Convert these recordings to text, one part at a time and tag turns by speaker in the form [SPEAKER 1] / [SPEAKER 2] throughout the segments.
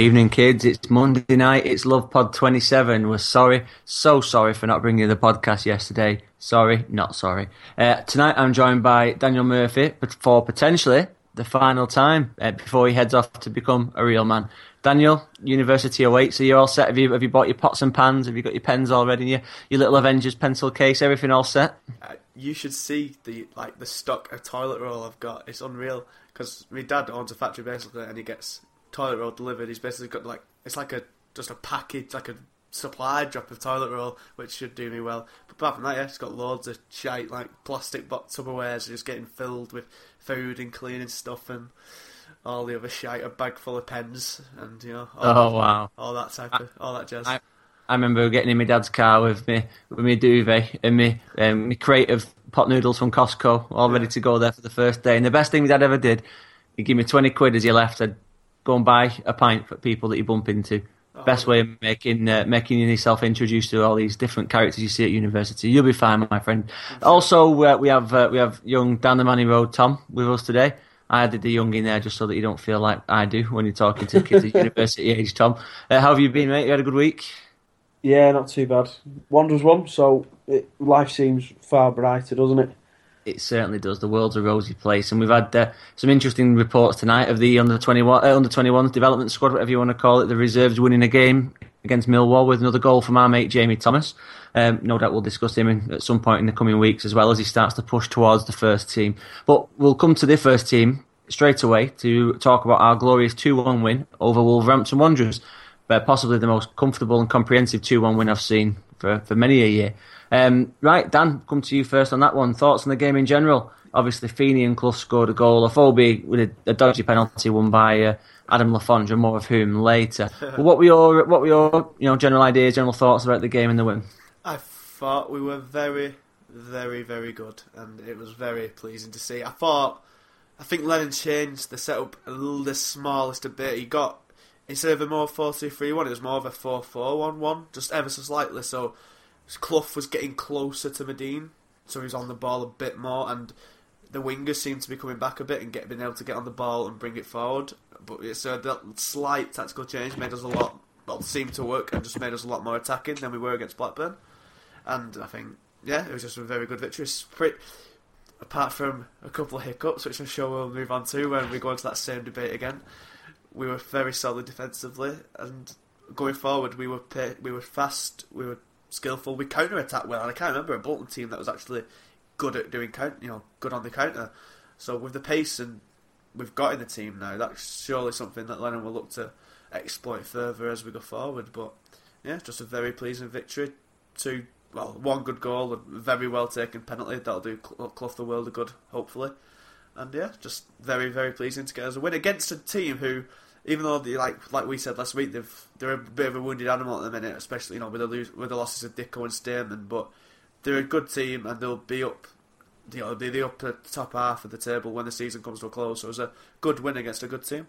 [SPEAKER 1] Evening, kids. It's Monday night. It's Love Pod 27. We're sorry, so sorry for not bringing you the podcast yesterday. Sorry, not sorry. Uh, tonight I'm joined by Daniel Murphy for potentially the final time uh, before he heads off to become a real man. Daniel, university awaits. Are you all set? Have you have you bought your pots and pans? Have you got your pens already? In your your little Avengers pencil case? Everything all set?
[SPEAKER 2] Uh, you should see the like the stock of toilet roll I've got. It's unreal because my dad owns a factory basically, and he gets toilet roll delivered. He's basically got like it's like a just a package, like a supply drop of toilet roll, which should do me well. But apart from that, yeah, it's got loads of shite like plastic box Tupperwares just getting filled with food and cleaning stuff and all the other shite. A bag full of pens and you know. All
[SPEAKER 1] Oh
[SPEAKER 2] that,
[SPEAKER 1] wow!
[SPEAKER 2] All that type of all that jazz.
[SPEAKER 1] I- I remember getting in my dad's car with me with me duvet and me um, my crate of pot noodles from Costco, all ready to go there for the first day. And the best thing my dad ever did, he gave me twenty quid as he left. Said, "Go and buy a pint for people that you bump into." Best way of making uh, making yourself introduced to all these different characters you see at university. You'll be fine, my friend. Also, uh, we have uh, we have young down the Manny Road Tom with us today. I added the young in there just so that you don't feel like I do when you're talking to kids at university age. Tom, uh, how have you been, mate? You had a good week.
[SPEAKER 3] Yeah, not too bad. Wanderers won, so it, life seems far brighter, doesn't it?
[SPEAKER 1] It certainly does. The world's a rosy place, and we've had uh, some interesting reports tonight of the under twenty one, uh, under twenty one development squad, whatever you want to call it. The reserves winning a game against Millwall with another goal from our mate Jamie Thomas. Um, no doubt we'll discuss him in, at some point in the coming weeks as well as he starts to push towards the first team. But we'll come to the first team straight away to talk about our glorious two one win over Wolverhampton Wanderers. But possibly the most comfortable and comprehensive 2 1 win I've seen for, for many a year. Um, right, Dan, come to you first on that one. Thoughts on the game in general? Obviously, Feeney and Clough scored a goal, Afobe with a, a dodgy penalty won by uh, Adam Le Fondre, more of whom later. but what were your what were your you know general ideas, general thoughts about the game and the win?
[SPEAKER 2] I thought we were very, very, very good, and it was very pleasing to see. I thought, I think Lennon changed the setup a little, the smallest a bit. He got instead of a more four two three one, it was more of a four four one one, just ever so slightly. So Clough was getting closer to Madine, so he was on the ball a bit more, and the wingers seemed to be coming back a bit and get being able to get on the ball and bring it forward. But so that slight tactical change made us a lot, well, seemed to work and just made us a lot more attacking than we were against Blackburn. And I think, yeah, it was just a very good victory. Pretty, apart from a couple of hiccups, which I'm sure we'll move on to when we go into that same debate again, we were very solid defensively, and going forward, we were pa- we were fast, we were skillful, we counter attack well. And I can't remember a Bolton team that was actually good at doing count, you know, good on the counter. So with the pace and we've got in the team now, that's surely something that Lennon will look to exploit further as we go forward. But yeah, just a very pleasing victory. Two, well, one good goal, very well taken penalty that'll do Cl- the world a good, hopefully. And yeah, just very very pleasing to get us a win against a team who, even though they, like like we said last week, they've they're a bit of a wounded animal at the minute, especially you know with the lose, with the losses of Dicko and Stearman, but they're a good team and they'll be up. You know, they'll be up at the top half of the table when the season comes to a close. So it was a good win against a good team.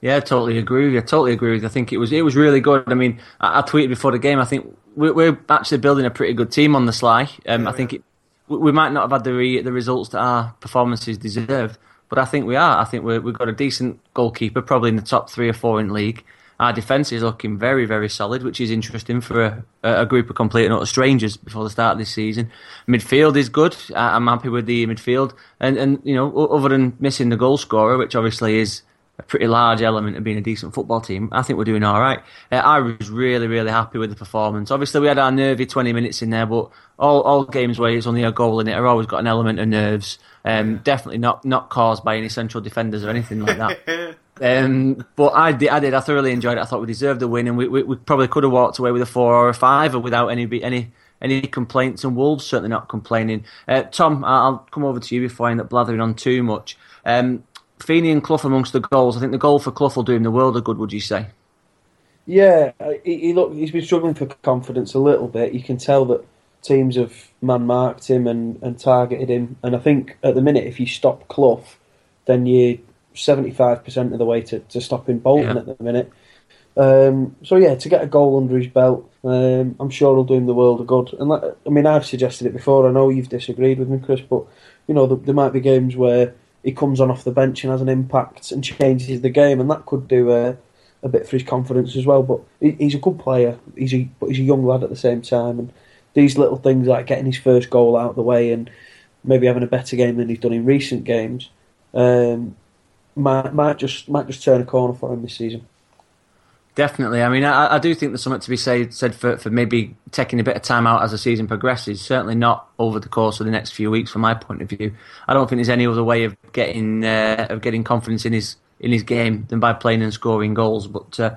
[SPEAKER 1] Yeah, I totally agree. with you. I totally agree with you. I think it was it was really good. I mean, I, I tweeted before the game. I think we're, we're actually building a pretty good team on the sly. Um,
[SPEAKER 2] Yeah,
[SPEAKER 1] I think
[SPEAKER 2] we
[SPEAKER 1] it, we might not have had the re, the results that our performances deserved, but I think we are. I think we're, we've got a decent goalkeeper, probably in the top three or four in the league. Our defence is looking very, very solid, which is interesting for a, a group of complete and utter strangers before the start of this season. Midfield is good. I'm happy with the midfield, and and you know, other than missing the goal scorer, which obviously is a pretty large element of being a decent football team. I think we're doing all right. Uh, I was really, really happy with the performance. Obviously, we had our nervy 20 minutes in there, but all, all games where it's only a goal in it are always got an element of nerves. Um, definitely not, not caused by any central defenders or anything like that. Um, but I did, I did, I thoroughly enjoyed it. I thought we deserved the win, and we, we, we probably could have walked away with a four or a five, or without any any any complaints. And Wolves certainly not complaining. Uh, Tom, I- I'll come over to you before I end up blathering on too much. Um, Feeney and Clough amongst the goals. I think the goal for Clough will do him the world of good. Would you say?
[SPEAKER 3] Yeah, he, he look he's been struggling for confidence a little bit. You can tell that teams have man marked him and, and targeted him. And I think at the minute, if you stop Clough, then you're seventy five percent of the way to, to stopping Bolton
[SPEAKER 1] Yeah.
[SPEAKER 3] at the minute. Um, so yeah, to get a goal under his belt, um, I'm sure it'll do him the world of good. And I mean, I've suggested it before. I know you've disagreed with me, Chris, but you know there, there might be games where he comes on off the bench and has an impact and changes the game, and that could do a, a bit for his confidence as well. But he, he's a good player. He's a but he's a young lad at the same time, and these little things like getting his first goal out of the way and maybe having a better game than he's done in recent games um, might might just might just turn a corner for him this season.
[SPEAKER 1] Definitely. I mean, I, I, do think there's something to be said, said for, for maybe taking a bit of time out as the season progresses. Certainly not over the course of the next few weeks, from my point of view. I don't think there's any other way of getting uh, of getting confidence in his in his game than by playing and scoring goals. But uh,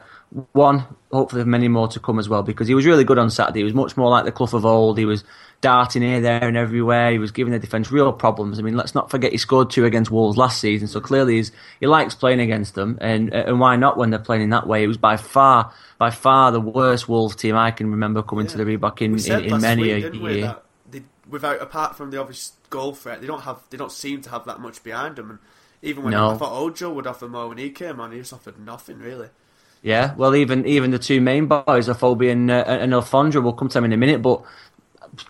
[SPEAKER 1] one, hopefully, many more to come as well, because he was really good on Saturday. He was much more like the Clough of old. He was darting here, there, and everywhere. He was giving the defence real problems. I mean, let's not forget he scored two against Wolves last season, so clearly he likes playing against them. And and why not when they're playing in that way? It was by far, by far the worst Wolves team I can remember coming yeah. to the Reebok in, in, in many week, a year.
[SPEAKER 2] They, without apart from the obvious goal threat, they don't have they don't seem to have that much behind them. And even when no. I thought Ojo would offer more when he came on, he just offered nothing really.
[SPEAKER 1] Yeah, well, even even the two main boys, Afobe and uh, and Le Fondre, will come to him in a minute, but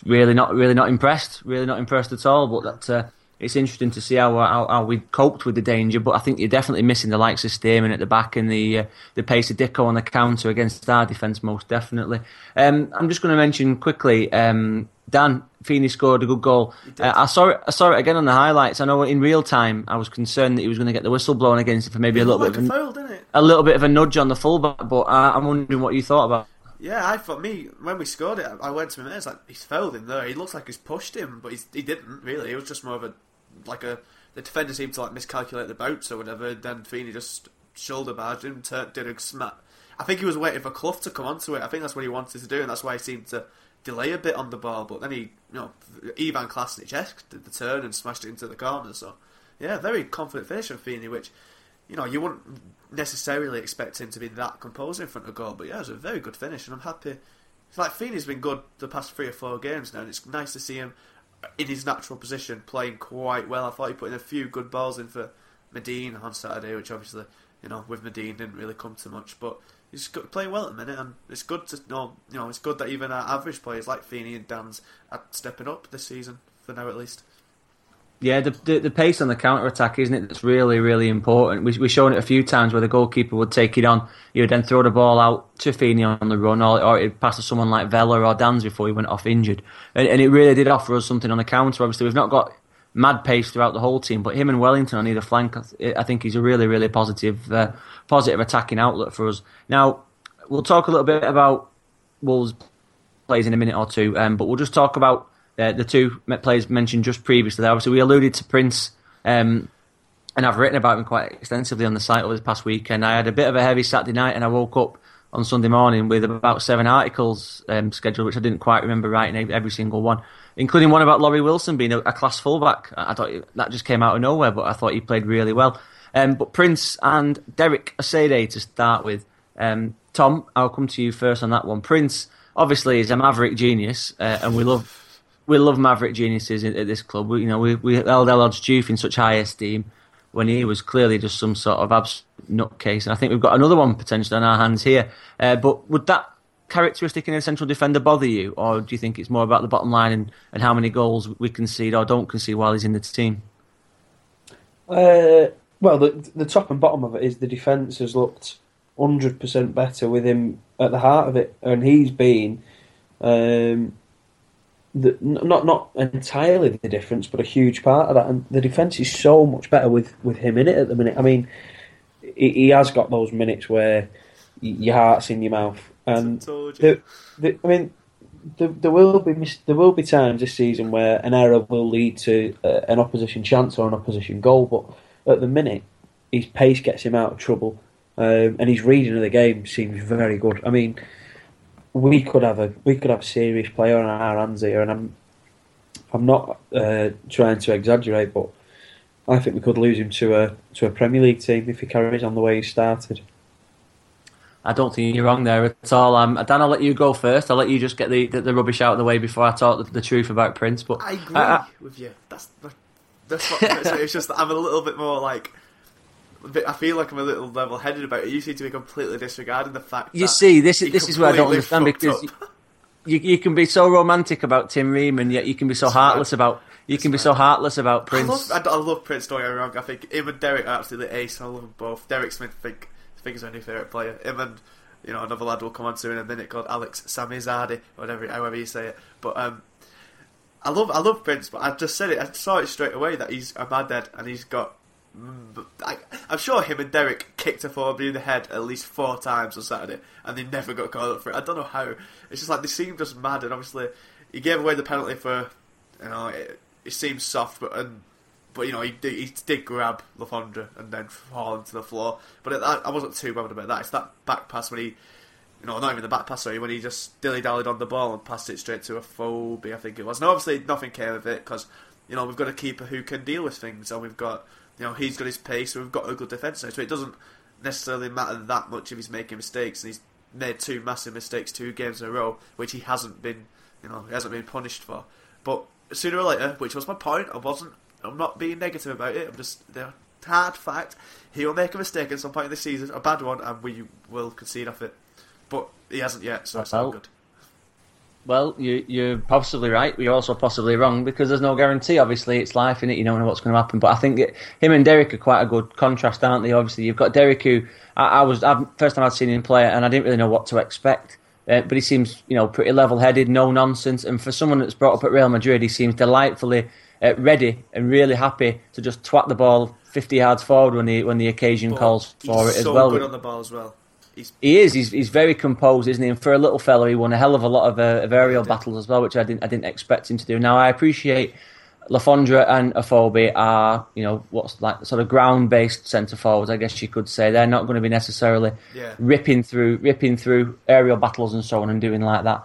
[SPEAKER 1] really not really not impressed, really not impressed at all. But that uh, it's interesting to see how, how, how we coped with the danger. But I think you're definitely missing the likes of Stearman at the back and the uh, the pace of Dicko on the counter against our defence, most definitely. Um, I'm just going to mention quickly. Um, Dan Feeney scored a good goal. Uh, I saw it. I saw it again on the highlights. I know in real time I was concerned that he was going to get the whistle blown against him for maybe a little bit of a,
[SPEAKER 2] foul,
[SPEAKER 1] a, little bit of a nudge on the fullback. But I, am wondering what you thought about.
[SPEAKER 2] Yeah, I thought me when we scored it, I went to my mates like he's fouled him there. He looks like he's pushed him, but he didn't really. It was just more of a like a the defender seemed to like miscalculate the bounce or whatever. And Then Feeney just shoulder barged him, turned, did a smack. I think he was waiting for Clough to come onto it. I think that's what he wanted to do, and that's why he seemed to delay a bit on the ball. But then he, you know, Ivan Klasnic did the turn and smashed it into the corner. So yeah, very confident finish from Feeney, which you know you wouldn't necessarily expect him to be that composed in front of goal, but yeah, it was a very good finish, and I'm happy. It's like Feeney's been good the past three or four games now, and it's nice to see him in his natural position playing quite well. I thought he put in a few good balls in for Madine on Saturday, which obviously, you know, with Madine didn't really come to much, but he's playing well at the minute, and it's good to know, you know, it's good that even our average players like Feeney and Danns are stepping up this season for now at least.
[SPEAKER 1] Yeah, the, the, the pace on the counter attack, isn't it? That's really really important. We we've shown it a few times where the goalkeeper would take it on. He would then throw the ball out to Feeney on the run, or, or it'd pass to someone like Vela or Danns before he went off injured. And, and it really did offer us something on the counter. Obviously, we've not got mad pace throughout the whole team, but him and Wellington on either flank, I think he's a really really positive uh, positive attacking outlet for us. Now we'll talk a little bit about Wolves plays in a minute or two, um, but we'll just talk about uh, the two players mentioned just previously. Obviously, we alluded to Prince, um, and I've written about him quite extensively on the site over the past weekend. I had a bit of a heavy Saturday night, and I woke up on Sunday morning with about seven articles um, scheduled, which I didn't quite remember writing every single one, including one about Lawrie Wilson being a, a class fullback. I thought that just came out of nowhere, but I thought he played really well. Um, but Prince and Derik Osede to start with. Um, Tom, I'll come to you first on that one. Prince obviously is a maverick genius, uh, and we love we love maverick geniuses at, this club. We, you know, we, we held El Hadji Diouf in such high esteem when he was clearly just some sort of absolute nutcase. And I think we've got another one potentially on our hands here. Uh, but would that characteristic in a central defender bother you, or do you think it's more about the bottom line and, and how many goals we concede or don't concede while he's in the team?
[SPEAKER 3] Uh, well, the the top and bottom of it is the defence has looked hundred percent better with him at the heart of it, and he's been um, the, not not entirely the difference, but a huge part of that. And the defence is so much better with, with him in it at the minute. I mean, he, he has got those minutes where your heart's in your mouth, and the, the, I mean, there, there, will be there will be times this season where an error will lead to uh, an opposition chance or an opposition goal. But at the minute, his pace gets him out of trouble, um, and his reading of the game seems very good. I mean we could have a we could have a serious player on our hands here, and I'm I'm not uh, trying to exaggerate, but I think we could lose him to a to a Premier League team if he carries on the way he started.
[SPEAKER 1] I don't think you're wrong there at all. Um, Dan, I'll let you go first. I'll let you just get the, the, the rubbish out of the way before I talk the, the truth about Prince. But
[SPEAKER 2] I agree I, I, with you. That's that's what it's just that I'm a little bit more like I feel like I'm a little level-headed about it. You seem to be completely disregarding the fact.
[SPEAKER 1] You see, this is this is where I don't understand because you, you can be so romantic about Tim Ream, and yet you can be so heartless about you can be so heartless about Prince.
[SPEAKER 2] I love, I, I love Prince. Don't get me wrong. I think him and Derek are absolutely ace. I love them both. Derek Smith, I think I think he's my new favourite player. Him and you know another lad will come on to in a minute called Alex Samizadeh, whatever, however you say it. But um, I love I love Prince, but I just said it. I saw it straight away that he's a mad dead and he's got. I, I'm sure him and Derek kicked Afobe in the head at least four times on Saturday, and they never got called up for it. I don't know how. It's just like they seem just mad, and obviously he gave away the penalty for, you know, it, it seems soft, but and but you know he he did grab Le Fondre and then fall into the floor. But it, I, I wasn't too bothered about that. It's that back pass when he, you know, not even the back pass, sorry, when he just dilly dallied on the ball and passed it straight to Afobe, I think it was. And obviously nothing came of it because you know we've got a keeper who can deal with things, and we've got you know he's got his pace, and we've got a good defence now, so it doesn't necessarily matter that much if he's making mistakes, and he's made two massive mistakes two games in a row, which he hasn't been, you know, he hasn't been punished for. But sooner or later, which was my point, I wasn't, I'm not being negative about it. I'm just the hard fact. He will make a mistake at some point in the season, a bad one, and we will concede off it. But he hasn't yet, so it's
[SPEAKER 1] Well,
[SPEAKER 2] not good.
[SPEAKER 1] Well, you, you're possibly right. You're also possibly wrong because there's no guarantee. Obviously, it's life in it. You don't know what's going to happen. But I think it, him and Derek are quite a good contrast, aren't they? Obviously, you've got Derek, who I, I was I've, first time I'd seen him play, and I didn't really know what to expect. Uh, but he seems, you know, pretty level-headed, no nonsense. And for someone that's brought up at Real Madrid, he seems delightfully uh, ready and really happy to just twat the ball 50 yards forward when the when the occasion
[SPEAKER 2] But
[SPEAKER 1] calls for it as
[SPEAKER 2] so
[SPEAKER 1] well.
[SPEAKER 2] good on the ball as well. He's
[SPEAKER 1] He is. He's, he's very composed, isn't he? And for a little fella, he won a hell of a lot of, uh, of aerial battles as well, which I didn't I didn't expect him to do. Now I appreciate Le Fondre and Afobe are you know what's like sort of ground based centre forwards, I guess you could say. They're not going to be necessarily
[SPEAKER 2] Yeah.
[SPEAKER 1] ripping through ripping through aerial battles and so on and doing like that.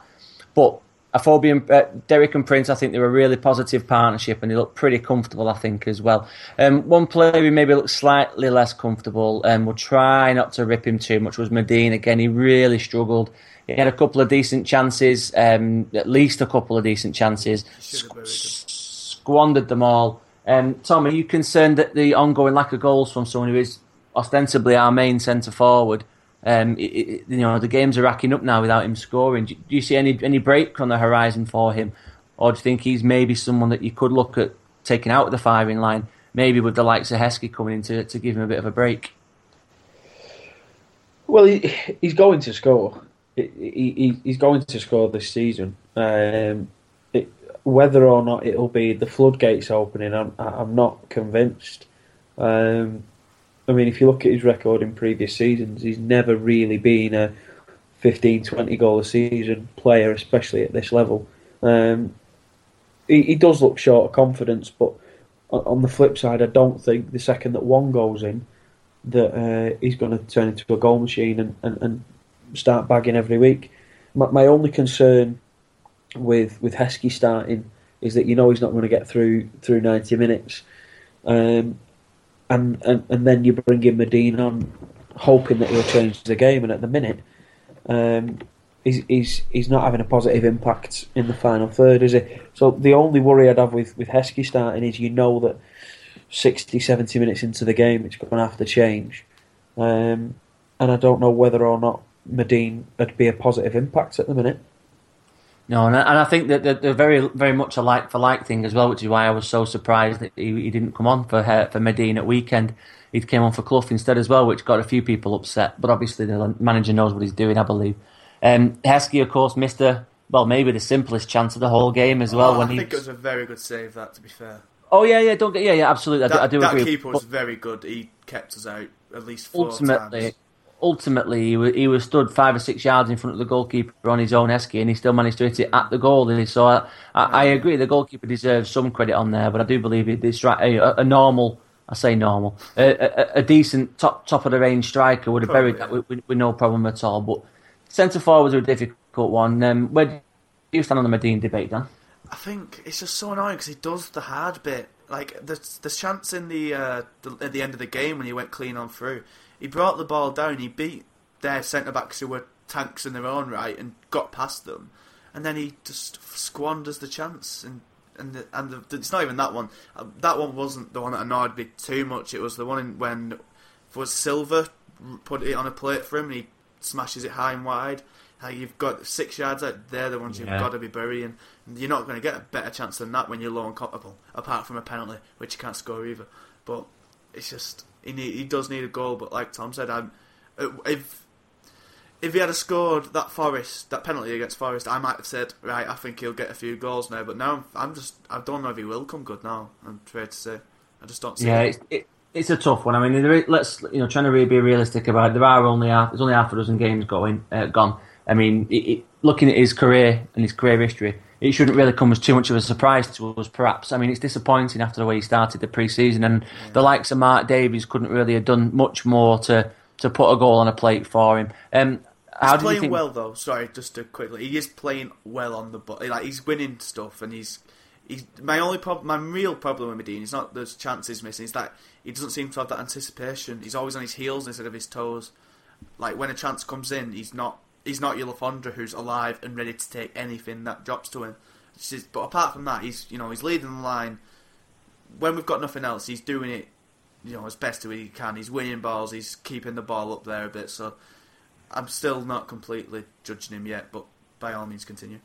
[SPEAKER 1] But Afobe and uh, Derek and Prince, I think they're a really positive partnership, and they look pretty comfortable, I think, as well. Um, one player who maybe looks slightly less comfortable, and we'll try not to rip him too much, was Madine. Again, he really struggled. He had a couple of decent chances, um, at least a couple of decent chances.
[SPEAKER 2] Should have buried him.
[SPEAKER 1] Squandered them all. Um, Tom, are you concerned that the ongoing lack of goals from someone who is ostensibly our main centre forward? Um, it, it, you know the games are racking up now without him scoring. Do, you see any any break on the horizon for him, or do you think he's maybe someone that you could look at taking out of the firing line, maybe with the likes of Heskey coming in to, to give him a bit of a break?
[SPEAKER 3] Well, he, he's going to score. He, he, he's going to score this season. Um, it, whether or not it'll be the floodgates opening, I'm, I'm not convinced. Um, I mean, if you look at his record in previous seasons, he's never really been a 15, 20 goal a season player, especially at this level. Um, he, he does look short of confidence, but on the flip side, I don't think the second that one goes in, that uh, he's going to turn into a goal machine and, and, and start bagging every week. My, my only concern with with Heskey starting is that you know he's not going to get through through ninety minutes, um, and, and and then you bring in Madine on, hoping that he'll change the game. And at the minute, um, he's, he's he's not having a positive impact in the final third, is he? So the only worry I'd have with with Heskey starting is you know that 60, 70 minutes into the game, it's going to have to change. Um, and I don't know whether or not Madine would be a positive impact at the minute.
[SPEAKER 1] No, and I, and I think that they're, they're very, very much a like for like thing as well, which is why I was so surprised that he, he didn't come on for uh, for Madine at weekend. He came on for Clough instead as well, which got a few people upset. But obviously, the manager knows what he's doing, I believe. Um, Heskey, of course, missed a well, maybe the simplest chance of the whole game as well.
[SPEAKER 2] Oh,
[SPEAKER 1] when
[SPEAKER 2] I
[SPEAKER 1] he,
[SPEAKER 2] think it was a very good save. That, to be fair,
[SPEAKER 1] oh yeah, yeah, don't get, yeah, yeah, absolutely, I do,
[SPEAKER 2] that,
[SPEAKER 1] I do
[SPEAKER 2] that
[SPEAKER 1] agree.
[SPEAKER 2] keeper was
[SPEAKER 1] But
[SPEAKER 2] very good. He kept us out at least four
[SPEAKER 1] ultimately,
[SPEAKER 2] times.
[SPEAKER 1] Ultimately, he was, he was stood five or six yards in front of the goalkeeper on his own Heskey, and he still managed to hit it at the goal. So I, I, I agree, the goalkeeper deserves some credit on there, but I do believe it's right. A, a normal, I say normal, a, a, a decent top top of the range striker would have
[SPEAKER 2] Probably,
[SPEAKER 1] buried that with, with, with no problem at all. But centre forwards are a difficult one. Um, where do you stand on the Madine debate, Dan?
[SPEAKER 2] I think it's just so annoying because he does the hard bit. Like the the chance in the, uh, the at the end of the game when he went clean on through, he brought the ball down. He beat their centre backs who were tanks in their own right and got past them, and then he just squanders the chance. And and the, and the, it's not even that one. Uh, that one wasn't the one that annoyed me too much. It was the one in, when was Silva put it on a plate for him and he smashes it high and wide. Like you've got six yards out. They're the ones you've got to be burying. You're not going to get a better chance than that when you're low and comfortable, apart from a penalty, which you can't score either. But it's just he need, he does need a goal. But like Tom said, I'm Uh, If if he had scored that Forest that penalty against Forest, I might have said, right, I think he'll get a few goals now. But now I'm just I don't know if he will come good now. I'm afraid to say, I just don't see.
[SPEAKER 1] Yeah,
[SPEAKER 2] it.
[SPEAKER 1] it's, it, it's a tough one. I mean, there is, let's you know, trying to really be realistic about it. There are only half, there's only half a dozen games going uh, gone. I mean, it, looking at his career and his career history, it shouldn't really come as too much of a surprise to us. Perhaps. I mean, it's disappointing after the way he started the pre-season, and the likes of Mark Davies couldn't really have done much more to to put a goal on a plate for him. Um, how
[SPEAKER 2] He's playing
[SPEAKER 1] think?
[SPEAKER 2] well though. Sorry, just to quickly, he is playing well on the ball. Like he's winning stuff, and he's he's my only problem. My real problem with Medina is not those chances missing. It's that he doesn't seem to have that anticipation. He's always on his heels instead of his toes. Like when a chance comes in, he's not he's not your Le Fondre who's alive and ready to take anything that drops to him. But apart from that, he's you know he's leading the line. When we've got nothing else, he's doing it. You know as best as he can. He's winning balls. He's keeping the ball up there a bit. So I'm still not completely judging him yet, but by all means, continue.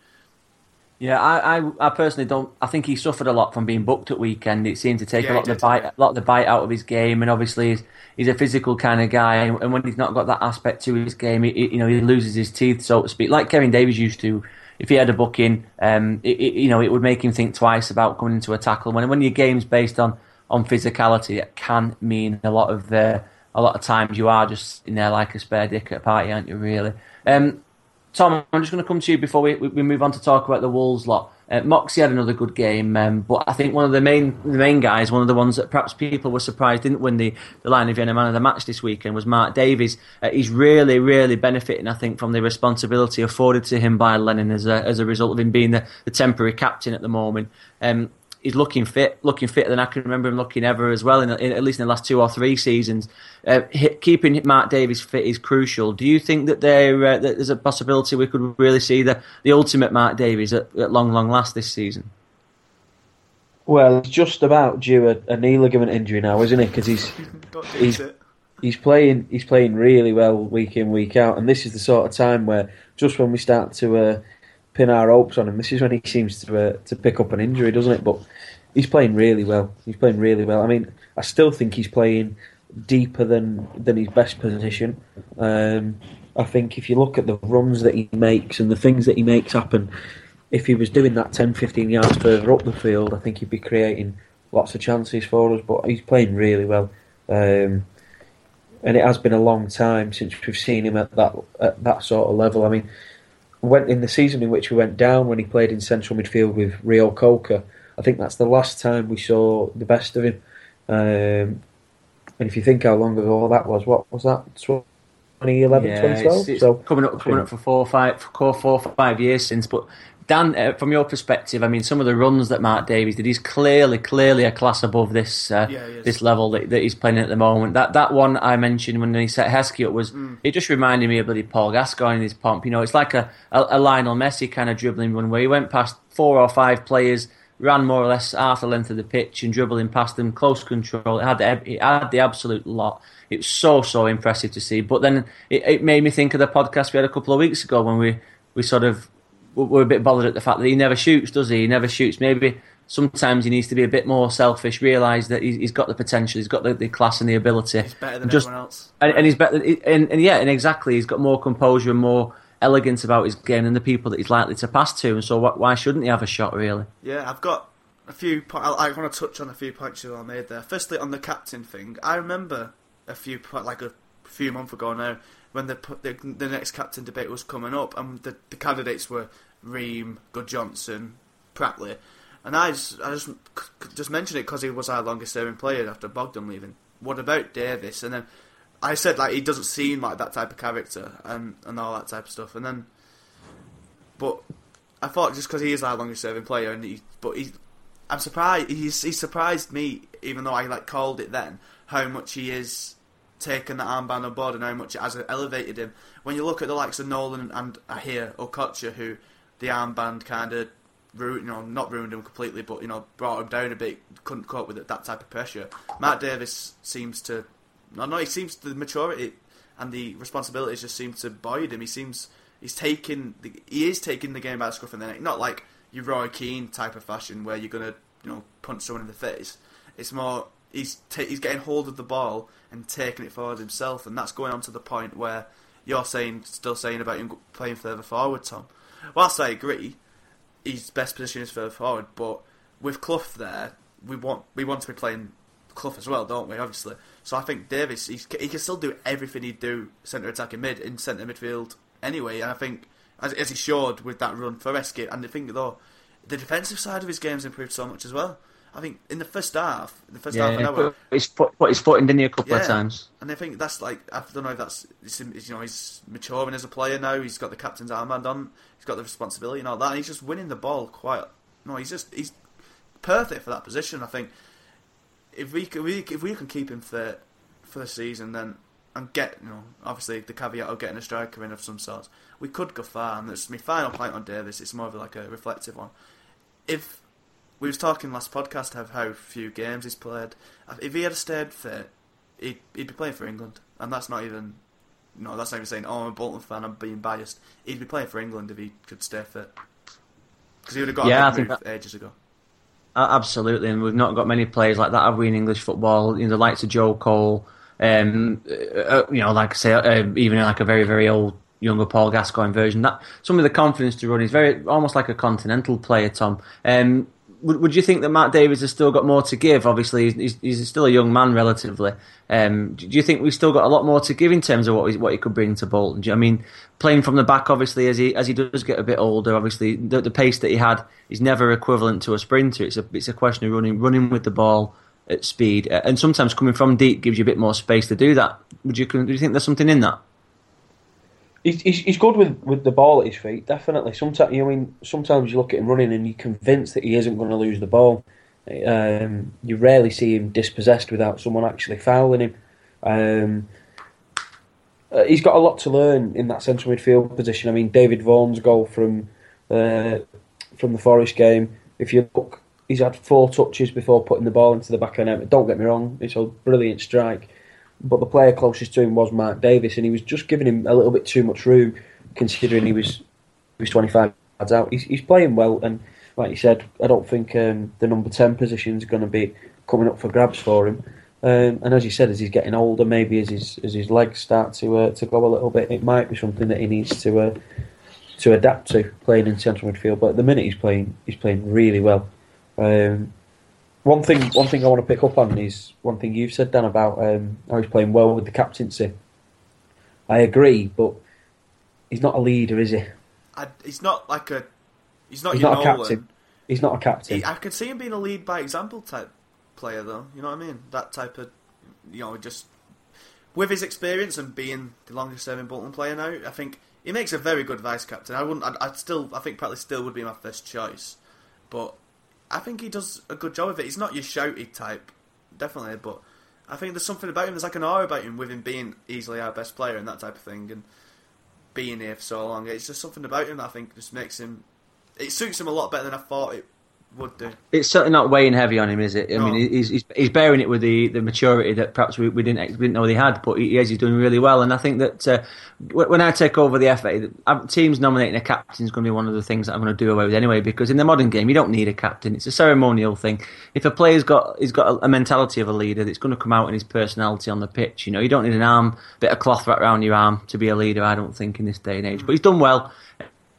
[SPEAKER 1] Yeah, I, I, I personally don't. I think he suffered a lot from being booked at weekend. It seemed to take
[SPEAKER 2] Yeah,
[SPEAKER 1] a lot of the bite, a lot of the bite out of his game, and obviously he's, he's a physical kind of guy. And, and when he's not got that aspect to his game, he, you know, he loses his teeth, so to speak, like Kevin Davies used to. If he had a booking, um, it, it, you know, it would make him think twice about coming into a tackle. When when your game's based on on physicality, it can mean a lot of uh, a lot of times you are just in there like a spare dick at a party, aren't you? Really. Um, Tom, I'm just going to come to you before we, we move on to talk about the Wolves lot. Uh, Moxie had another good game, um, but I think one of the main the main guys, one of the ones that perhaps people were surprised didn't win the, the Lion of Vienna Man of the Match this weekend was Mark Davies. Uh, he's really, really benefiting, I think, from the responsibility afforded to him by Lennon as a, as a result of him being the, the temporary captain at the moment. Um, he's looking fit, looking fitter than I can remember him looking ever as well. In, in at least in the last two or three seasons, uh, hi- keeping Mark Davies fit is crucial. Do you think that there uh, that there's a possibility we could really see the, the ultimate Mark Davies at, at long, long last this season?
[SPEAKER 3] Well, he's just about due a, a knee ligament injury now, isn't he? Because he's He's- he's playing he's playing really well week in week out, and this is the sort of time where just when we start to uh, pin our hopes on him, this is when he seems to uh, to pick up an injury, doesn't it? But he's playing really well. He's playing really well. I mean, I still think he's playing deeper than than his best position. Um, I think if you look at the runs that he makes and the things that he makes happen, if he was doing that 10, 15 yards further up the field, I think he'd be creating lots of chances for us. But he's playing really well. Um, and it has been a long time since we've seen him at that at that sort of level. I mean, went in the season in which we went down when he played in central midfield with Reo-Coker. I think that's the last time we saw the best of him. Um, and if you think how long ago that was, what was that? 2011,
[SPEAKER 1] Yeah,
[SPEAKER 3] 2012?
[SPEAKER 1] it's, it's
[SPEAKER 3] so
[SPEAKER 1] coming up, coming up for four, five, for four, or five years since. But Dan, uh, from your perspective, I mean, some of the runs that Mark Davies did, he's clearly, clearly a class above this uh,
[SPEAKER 2] Yeah,
[SPEAKER 1] this level that, that he's playing at the moment. That that one I mentioned when he set Heskey up was
[SPEAKER 2] Mm.
[SPEAKER 1] it just reminded me of bloody Paul Gascoigne in his pomp. You know, it's like a, a, a Lionel Messi kind of dribbling run where he went past four or five players. Ran more or less half the length of the pitch and dribbling past them, close control. It had the, it had the absolute lot. It was so so impressive to see. But then it, it made me think of the podcast we had a couple of weeks ago when we, we sort of were a bit bothered at the fact that he never shoots, does he? He never shoots. Maybe sometimes he needs to be a bit more selfish. Realise that he's, got the potential, he's got the, the class and the ability.
[SPEAKER 2] He's better than
[SPEAKER 1] Just-
[SPEAKER 2] everyone else.
[SPEAKER 1] and, and he's better. And, and yeah, and exactly, he's got more composure and more elegance about his game than the people that he's likely to pass to. And so, wh- why shouldn't he have a shot? Really?
[SPEAKER 2] Yeah, I've got a few. Po- I, I want to touch on a few points you all made there. Firstly, on the captain thing, I remember a few like a few months ago now when the the, the next captain debate was coming up, and the, the candidates were Ream, Good Johnson, Pratley, and I just I just just mentioned it because he was our longest serving player after Bogdan leaving. What about Davies? And then I said like he doesn't seem like that type of character and and all that type of stuff, and then but I thought just because he is our longest serving player, and he, but he, I'm surprised. He's he surprised me, even though I like called it then, how much he is taking the armband on board and how much it has elevated him. When you look at the likes of Nolan and I hear Okocha, who the armband kind of ruined, you know, not ruined him completely, but you know, brought him down a bit. Couldn't cope with it, that type of pressure. Matt Davis seems to, no, no, he seems the maturity and the responsibilities just seem to buoy him. He seems he's taking the, he is taking the game by the scruff of the neck, not like your Roy Keane type of fashion where you're gonna you know punch someone in the face. It's more he's ta he's getting hold of the ball and taking it forward himself, and that's going on to the point where you're saying still saying about him playing further forward, Tom. Whilst I agree, his best position is further forward, but with Clough there, we want we want to be playing Clough as well, don't we? Obviously, so I think Davies he can still do everything he'd do centre attacking mid in centre midfield anyway, and I think as, as he showed with that run for Heskey, and I think though the defensive side of his game's improved so much as well. I think in the first half, the first
[SPEAKER 1] Yeah,
[SPEAKER 2] half an hour,
[SPEAKER 1] put his foot, put his foot in, didn't he, a couple of times?
[SPEAKER 2] and I think that's like I don't know if that's you know he's maturing as a player now. He's got the captain's armband on. He's got the responsibility and all that. And he's just winning the ball quite. No, he's just he's perfect for that position. I think if we can, if we can keep him fit for the season, then and get you know obviously the caveat of getting a striker in of some sort, we could go far. And that's my final point on Davies. It's more of like a reflective one. If we was talking last podcast of how few games he's played, if he had stayed fit, he'd, he'd be playing for England, and that's not even. No, that's not even saying, "Oh, I'm a Bolton fan. I'm being biased." He'd be playing for England if he could stay fit, because he would have got
[SPEAKER 1] Yeah,
[SPEAKER 2] a
[SPEAKER 1] I
[SPEAKER 2] big
[SPEAKER 1] think
[SPEAKER 2] move ages ago.
[SPEAKER 1] Uh, absolutely, and we've not got many players like that, have we, in English football? You know, the likes of Joe Cole, um, uh, you know, like I say, uh, even like a very, very old younger Paul Gascoigne version. That some of the confidence to run. He's very almost like a continental player. Tom, um, would, would you think that Matt Davies has still got more to give? Obviously, he's, he's still a young man relatively. Um, do you think we've still got a lot more to give in terms of what he, what he could bring to Bolton? You, I mean, playing from the back, obviously, as he as he does get a bit older, obviously the, the pace that he had is never equivalent to a sprinter. It's a it's a question of running running with the ball at speed, uh, and sometimes coming from deep gives you a bit more space to do that. Would you do you think there's something in that?
[SPEAKER 3] He's, he's, good with, with the ball at his feet, definitely. Sometimes you know, I mean, sometimes you look at him running and you're convinced that he isn't going to lose the ball. Um, you rarely see him dispossessed without someone actually fouling him. Um, uh, he's got a lot to learn in that central midfield position. I mean, David Vaughan's goal from uh, from the Forest game. If you look, he's had four touches before putting the ball into the back of the net. Don't get me wrong, it's a brilliant strike. But the player closest to him was Mark Davies, and he was just giving him a little bit too much room, considering he was he was 25 yards out. He's, he's playing well, and like you said, I don't think um, the number 10 position is going to be coming up for grabs for him. Um, and as you said, as he's getting older, maybe as his as his legs start to uh, to go a little bit, it might be something that he needs to uh, to adapt to playing in central midfield. But at the minute, he's playing he's playing really well. Um, one thing one thing I want to pick up on is one thing you've said, Dan, about um, how he's playing well with the captaincy. I agree, but he's not a leader, is he?
[SPEAKER 2] I, he's not like a. He's not
[SPEAKER 3] He's
[SPEAKER 2] your
[SPEAKER 3] not a captain. He's not a captain.
[SPEAKER 2] He, I can see him being a lead by example type player, though. You know what I mean? That type of, you know, just with his experience and being the longest serving Bolton player now, I think he makes a very good vice captain. I wouldn't. I'd, I'd still. I think Pratley still would be my first choice, but I think he does a good job of it. He's not your shouty type, definitely, but I think there's something about him. There's like an aura about him with him being easily our best player and that type of thing, and being here for so long. It's just something about him that I think just makes him. It suits him a lot better than I thought it would do.
[SPEAKER 1] It's certainly not weighing heavy on him, is it? I
[SPEAKER 2] No.
[SPEAKER 1] mean, he's, he's he's bearing it with the, the maturity that perhaps we, we didn't we didn't know he had, but he is he's doing really well. And I think that uh, when I take over the FA, teams nominating a captain is going to be one of the things that I'm going to do away with anyway. Because in the modern game, you don't need a captain; it's a ceremonial thing. If a player's got he's got a, a mentality of a leader, that's going to come out in his personality on the pitch. You know, you don't need an arm bit of cloth wrapped around your arm to be a leader. I don't think in this day and age, but he's done well.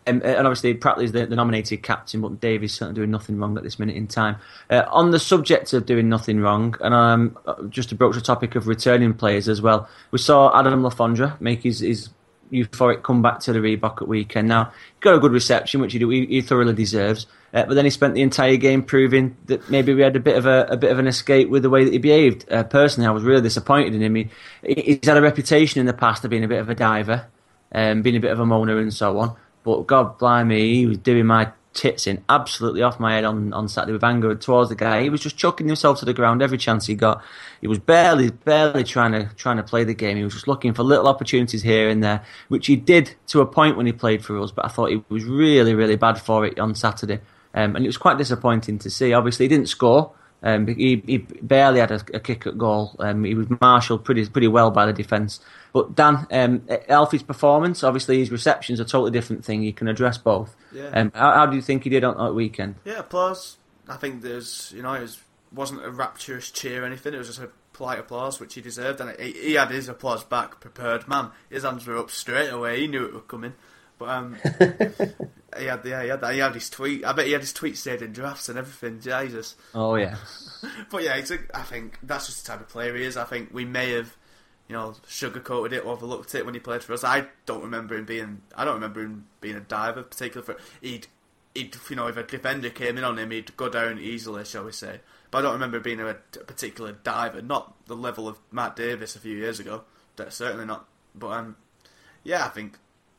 [SPEAKER 1] Um, and obviously, Pratley's the, the nominated captain, but Davies certainly doing nothing wrong at this minute in time. Uh, on the subject of doing nothing wrong, and um, uh, just to broach the topic of returning players as well, we saw Adam Le Fondre make his, his euphoric comeback to the Reebok at weekend. Now, he got a good reception, which he, he, he thoroughly deserves. Uh, but then he spent the entire game proving that maybe we had a bit of a, a bit of an escape with the way that he behaved. Uh, personally, I was really disappointed in him. He, he's had a reputation in the past of being a bit of a diver, um, being a bit of a moaner and so on. But God blimey, he was doing my tits in absolutely off my head on, on Saturday with anger towards the guy. He was just chucking himself to the ground every chance he got. He was barely, barely trying to trying to play the game. He was just looking for little opportunities here and there, which he did to a point when he played for us. But I thought he was really, really bad for it on Saturday, um, and it was quite disappointing to see. Obviously, he didn't score. Um, he, he barely had a, a kick at goal. Um, he was marshalled pretty pretty well by the defence. But Dan, um, Alfie's performance, obviously his reception's a totally different thing. You can address both.
[SPEAKER 2] Yeah.
[SPEAKER 1] Um, how, how do you think he did on that weekend?
[SPEAKER 2] Yeah, applause. I think there's, you know, it was wasn't a rapturous cheer or anything. It was just a polite applause, which he deserved, and he, he had his applause back prepared. Man, his hands were up straight away. He knew it was coming. But um, he had yeah, he had that. He had his tweet. I bet he had his tweet saved in drafts and everything. Jesus.
[SPEAKER 1] Oh yeah.
[SPEAKER 2] but yeah, a, I think that's just the type of player he is. I think we may have, you know, sugarcoated it, overlooked it when he played for us. I don't remember him being. I don't remember him being a diver, particularly for he'd. He'd, you know, if a defender came in on him, he'd go down easily, shall we say. But I don't remember being a, a particular diver, not the level of Matt Davis a few years ago. Certainly not. But um, yeah, I think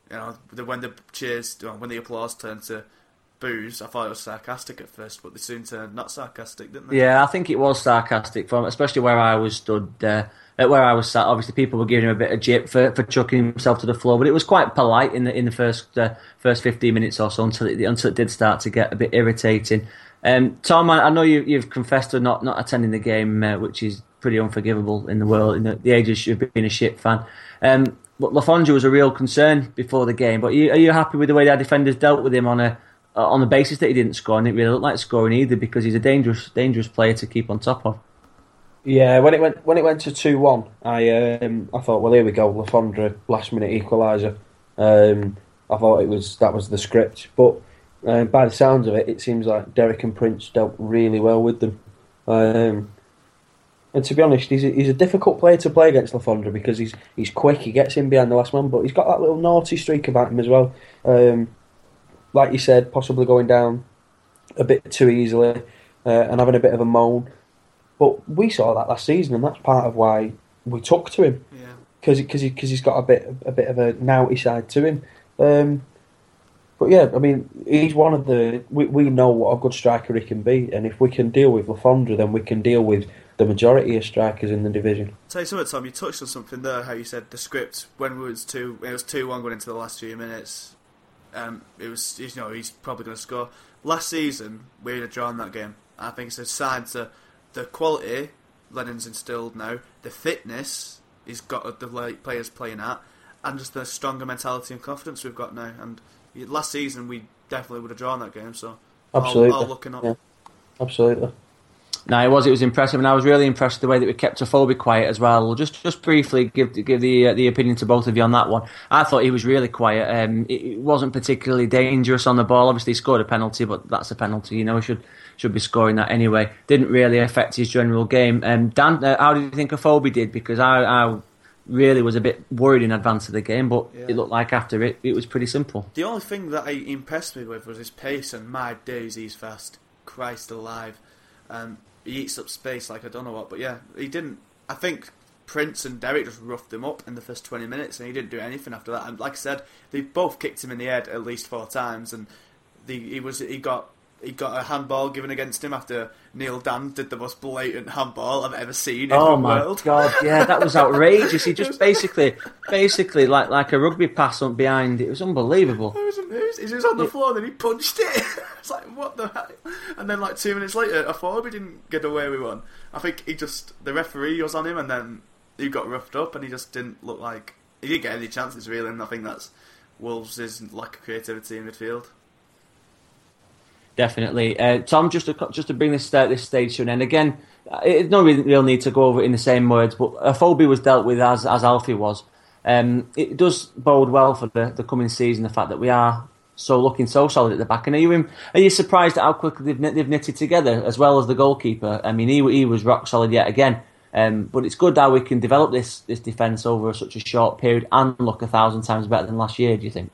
[SPEAKER 2] you know, the, when the cheers, when the applause turned to booze, I thought it was sarcastic at first, but they soon turned not sarcastic, didn't they?
[SPEAKER 1] Yeah, I think it was sarcastic from, especially where I was stood, uh, where I was sat. Obviously, people were giving him a bit of jip for, for chucking himself to the floor, but it was quite polite in the in the first uh, first fifteen minutes or so until it until it did start to get a bit irritating. Um, Tom, I, I know you, have confessed to not not attending the game, uh, which is pretty unforgivable in the world in the, the you've been a shit fan. Um, but Le was a real concern before the game. But are you, are you happy with the way our defenders dealt with him on a uh, on the basis that he didn't score and it really looked like scoring either because he's a dangerous dangerous player to keep on top of.
[SPEAKER 3] Yeah, when it went when it went to two one, I um, I thought, well, here we go, Le Fondre last minute equaliser. Um, I thought it was that was the script, but uh, by the sounds of it, it seems like Derek and Prince dealt really well with them. Um, and to be honest, he's a, he's a difficult player to play against Le Fondre because he's he's quick. He gets in behind the last man, but he's got that little naughty streak about him as well. Um, like you said, possibly going down a bit too easily uh, and having a bit of a moan. But we saw that last season, and that's part of why we took to him. Because because he, cause he's got a bit a bit of a naughty side to him. Um, but yeah, I mean, he's one of the. We, we know what a good striker he can be, and if we can deal with Le Fondre, then we can deal with the majority of strikers in the division.
[SPEAKER 2] I'll Tell you something, Tom. You touched on something there. How you said the script when it was two, it was two one going into the last few minutes. Um, it was you know he's probably going to score. Last season we would have drawn that game. I think it's a sign to the quality Lennon's instilled now, the fitness he's got the players playing at, and just the stronger mentality and confidence we've got now. And last season we definitely would have drawn that game. So
[SPEAKER 3] absolutely,
[SPEAKER 2] all, all looking up.
[SPEAKER 3] Yeah. Absolutely.
[SPEAKER 1] No, it was. It was impressive, and I was really impressed with the way that we kept Afobe quiet as well. We'll just just briefly give give the uh, the opinion to both of you on that one. I thought he was really quiet. Um, it, it, wasn't particularly dangerous on the ball. Obviously, he scored a penalty, but that's a penalty. You know, he should should be scoring that anyway. Didn't really affect his general game. Um, Dan, uh, how do you think Afobe did? Because I, I really was a bit worried in advance of the game, but yeah. it looked like after it, it was pretty simple.
[SPEAKER 2] The only thing that he impressed me with was his pace, and my days, he's fast. Christ alive. Um, he eats up space like I don't know what. But yeah, he didn't. I think Prince and Derek just roughed him up in the first 20 minutes, and he didn't do anything after that. And like I said, they both kicked him in the head at least four times, and the, he was he got he got a handball given against him after Neil Danns did the most blatant handball I've ever seen in
[SPEAKER 1] oh my
[SPEAKER 2] world.
[SPEAKER 1] god, yeah, that was outrageous. He just basically, basically like like a rugby pass on behind. It was unbelievable.
[SPEAKER 2] It was amazing. He was on the floor, then he punched it. it's like what the heck? And then like two minutes later, I thought we didn't get away with one. I think he just the referee was on him, and then he got roughed up, and he just didn't look like he didn't get any chances really. And I think that's Wolves' lack of creativity in midfield.
[SPEAKER 1] Definitely, uh, Tom. Just to just to bring this uh, this stage to an end again. Uh, it's no real need to go over it in the same words, but Afobe was dealt with as as Alfie was. Um, it does bode well for the, the coming season. The fact that we are so looking so solid at the back. And are you are you surprised at how quickly they've, they've knitted together as well as the goalkeeper? I mean, he he was rock solid yet again. Um, but it's good how we can develop this this defence over such a short period and look a thousand times better than last year. Do you think?